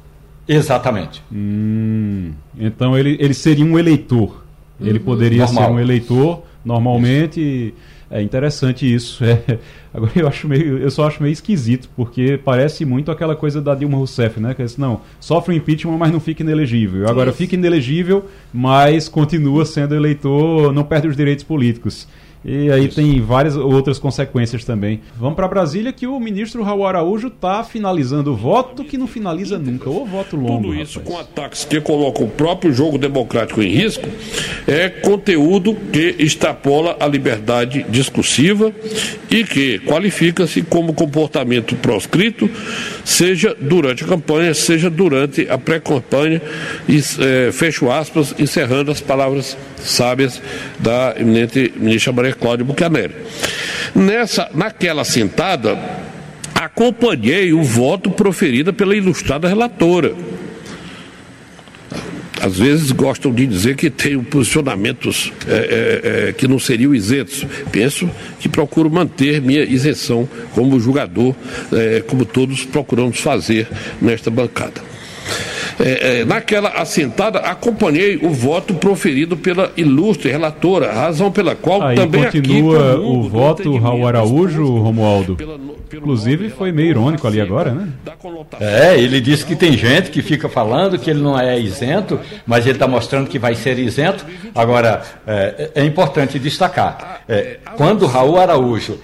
Exatamente. Hum, então ele, ele seria um eleitor. Ele uhum. poderia Normal. ser um eleitor normalmente. Isso é interessante isso. É, <laughs> agora eu acho meio, eu só acho meio esquisito, porque parece muito aquela coisa da Dilma Rousseff, né? Que é não, sofre um impeachment, mas não fica inelegível. Agora fica inelegível, mas continua sendo eleitor, não perde os direitos políticos. E aí Isso. tem várias outras consequências também. Vamos para Brasília que o ministro Raul Araújo está finalizando o voto que não finaliza nunca, ou voto longo. Tudo isso rapaz. com ataques que colocam o próprio jogo democrático em risco é conteúdo que extrapola a liberdade discursiva e que qualifica-se como comportamento proscrito, seja durante a campanha, seja durante a pré-campanha, e é, fecho aspas, encerrando as palavras sábias da eminente ministra Maria Cláudia Bucaneri. Nessa, naquela sentada, acompanhei o voto proferido pela ilustrada relatora. Às vezes gostam de dizer que tenho posicionamentos é, é, é, que não seriam isentos. Penso que procuro manter minha isenção como julgador, é, como todos procuramos fazer nesta bancada é, é, naquela assentada, acompanhei o voto proferido pela ilustre relatora, razão pela qual Aí também continua aqui, o voto Raul Araújo, Romualdo. Inclusive foi meio irônico ali agora, né? É, ele disse que tem gente que fica falando que ele não é isento, mas ele está mostrando que vai ser isento. Agora, é, é importante destacar, é, quando Raul Araújo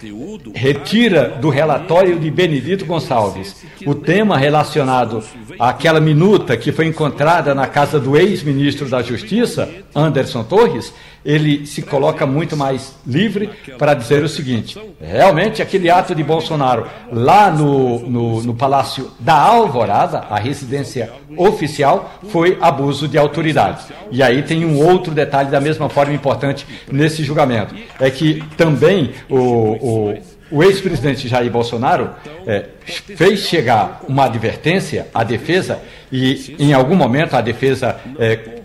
retira do relatório de Benedito Gonçalves o tema relacionado àquela minuta que foi encontrada na casa do ex-ministro da Justiça, Anderson Torres, ele se coloca muito mais livre para dizer o seguinte: realmente aquele ato de Bolsonaro lá no, no, no, Palácio da Alvorada, a residência oficial, foi abuso de autoridade. E aí tem um outro detalhe da mesma forma importante nesse julgamento: é que também o, o o ex-presidente Jair Bolsonaro é, fez chegar uma advertência à defesa e, em algum momento, a defesa é,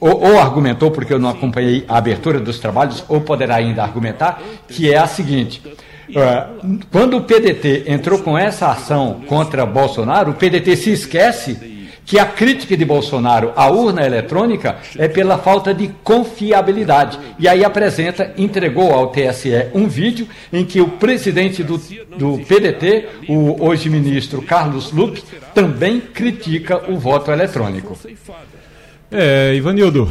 ou, ou, argumentou, porque eu não acompanhei a abertura dos trabalhos, ou poderá ainda argumentar, que é a seguinte. Uh, quando o PDT entrou com essa ação contra Bolsonaro, o PDT se esquece que a crítica de Bolsonaro à urna eletrônica é pela falta de confiabilidade. E aí apresenta, entregou ao TSE um vídeo em que o presidente do, do PDT, o hoje ministro Carlos Lupe, também critica o voto eletrônico. É, Ivanildo,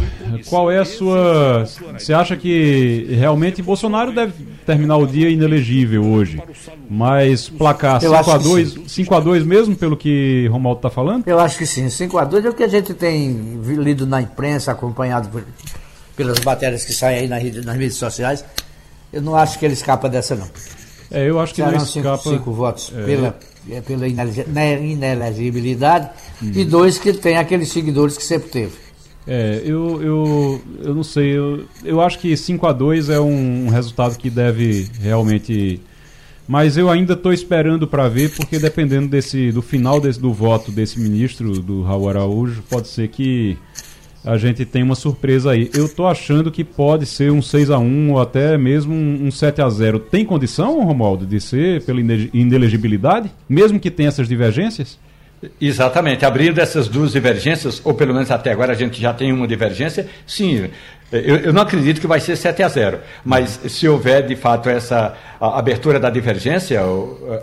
qual é a sua. Você acha que realmente Bolsonaro deve terminar o dia inelegível hoje? Mas placar 5x2 5 a 2 mesmo, pelo que Romualdo está falando? Eu acho que sim. 5x2 é o que a gente tem lido na imprensa, acompanhado por, pelas matérias que saem aí nas, nas redes sociais. Eu não acho que ele escapa dessa, não. É, eu acho que Serão não escapa. Cinco, cinco votos é. pela, pela inelegibilidade hum. e dois que tem aqueles seguidores que sempre teve. É, eu, eu, eu não sei, eu, eu acho que 5 a 2 é um resultado que deve realmente. Mas eu ainda estou esperando para ver, porque dependendo desse, do final desse, do voto desse ministro, do Raul Araújo, pode ser que a gente tenha uma surpresa aí. Eu estou achando que pode ser um 6 a 1 ou até mesmo um 7 a 0 Tem condição, Romualdo, de ser pela inelegibilidade? Mesmo que tenha essas divergências? Exatamente. Abrindo essas duas divergências, ou pelo menos até agora a gente já tem uma divergência, sim. Eu, eu não acredito que vai ser 7 a 0, mas se houver de fato essa abertura da divergência,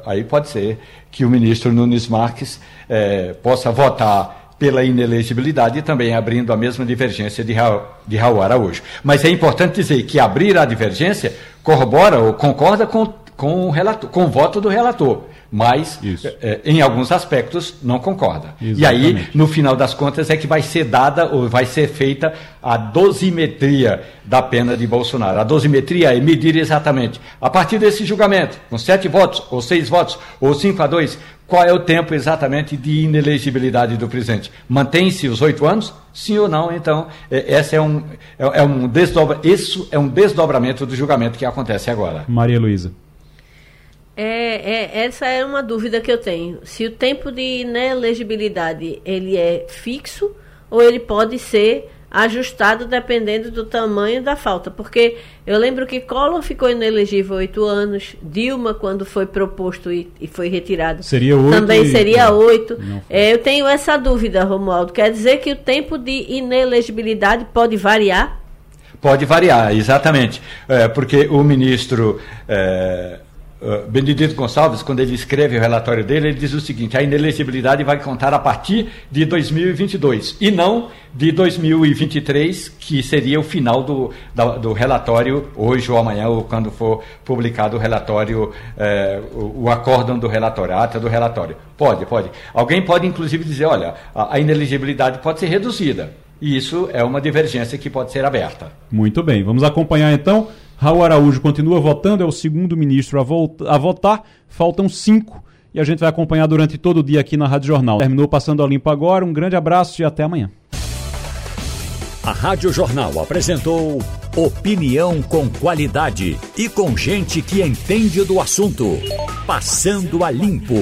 aí pode ser que o ministro Nunes Marques é, possa votar pela inelegibilidade e também abrindo a mesma divergência de Raul, de Raul Araújo. Mas é importante dizer que abrir a divergência corrobora ou concorda com, com, o, relator, com o voto do relator mas é, em alguns aspectos não concorda. Exatamente. E aí, no final das contas, é que vai ser dada ou vai ser feita a dosimetria da pena de Bolsonaro. A dosimetria é medir exatamente, a partir desse julgamento, com sete votos, ou seis votos, ou cinco a dois, qual é o tempo exatamente de inelegibilidade do presidente? Mantém-se os oito anos? Sim ou não? Então, é, esse é um, é, é um desdobra, isso é um desdobramento do julgamento que acontece agora. Maria Luísa. É, é, essa é uma dúvida que eu tenho. Se o tempo de inelegibilidade ele é fixo ou ele pode ser ajustado dependendo do tamanho da falta. Porque eu lembro que Collor ficou inelegível oito anos, Dilma, quando foi proposto e, e foi retirado, seria oito também e... seria oito. É, eu tenho essa dúvida, Romualdo. Quer dizer que o tempo de inelegibilidade pode variar? Pode variar, exatamente. É, porque o ministro. É Uh, Benedito Gonçalves, quando ele escreve o relatório dele, ele diz o seguinte: a inelegibilidade vai contar a partir de 2022 e não de 2023, que seria o final do, da, do relatório, hoje ou amanhã, ou quando for publicado o relatório, eh, o, o acórdão do relatório, a ata do relatório. Pode, pode. Alguém pode, inclusive, dizer: olha, a, a inelegibilidade pode ser reduzida. E isso é uma divergência que pode ser aberta. Muito bem, vamos acompanhar então. Raul Araújo continua votando, é o segundo ministro a, volta, a votar. Faltam cinco e a gente vai acompanhar durante todo o dia aqui na Rádio Jornal. Terminou passando a limpo agora. Um grande abraço e até amanhã. A Rádio Jornal apresentou opinião com qualidade e com gente que entende do assunto. Passando a limpo.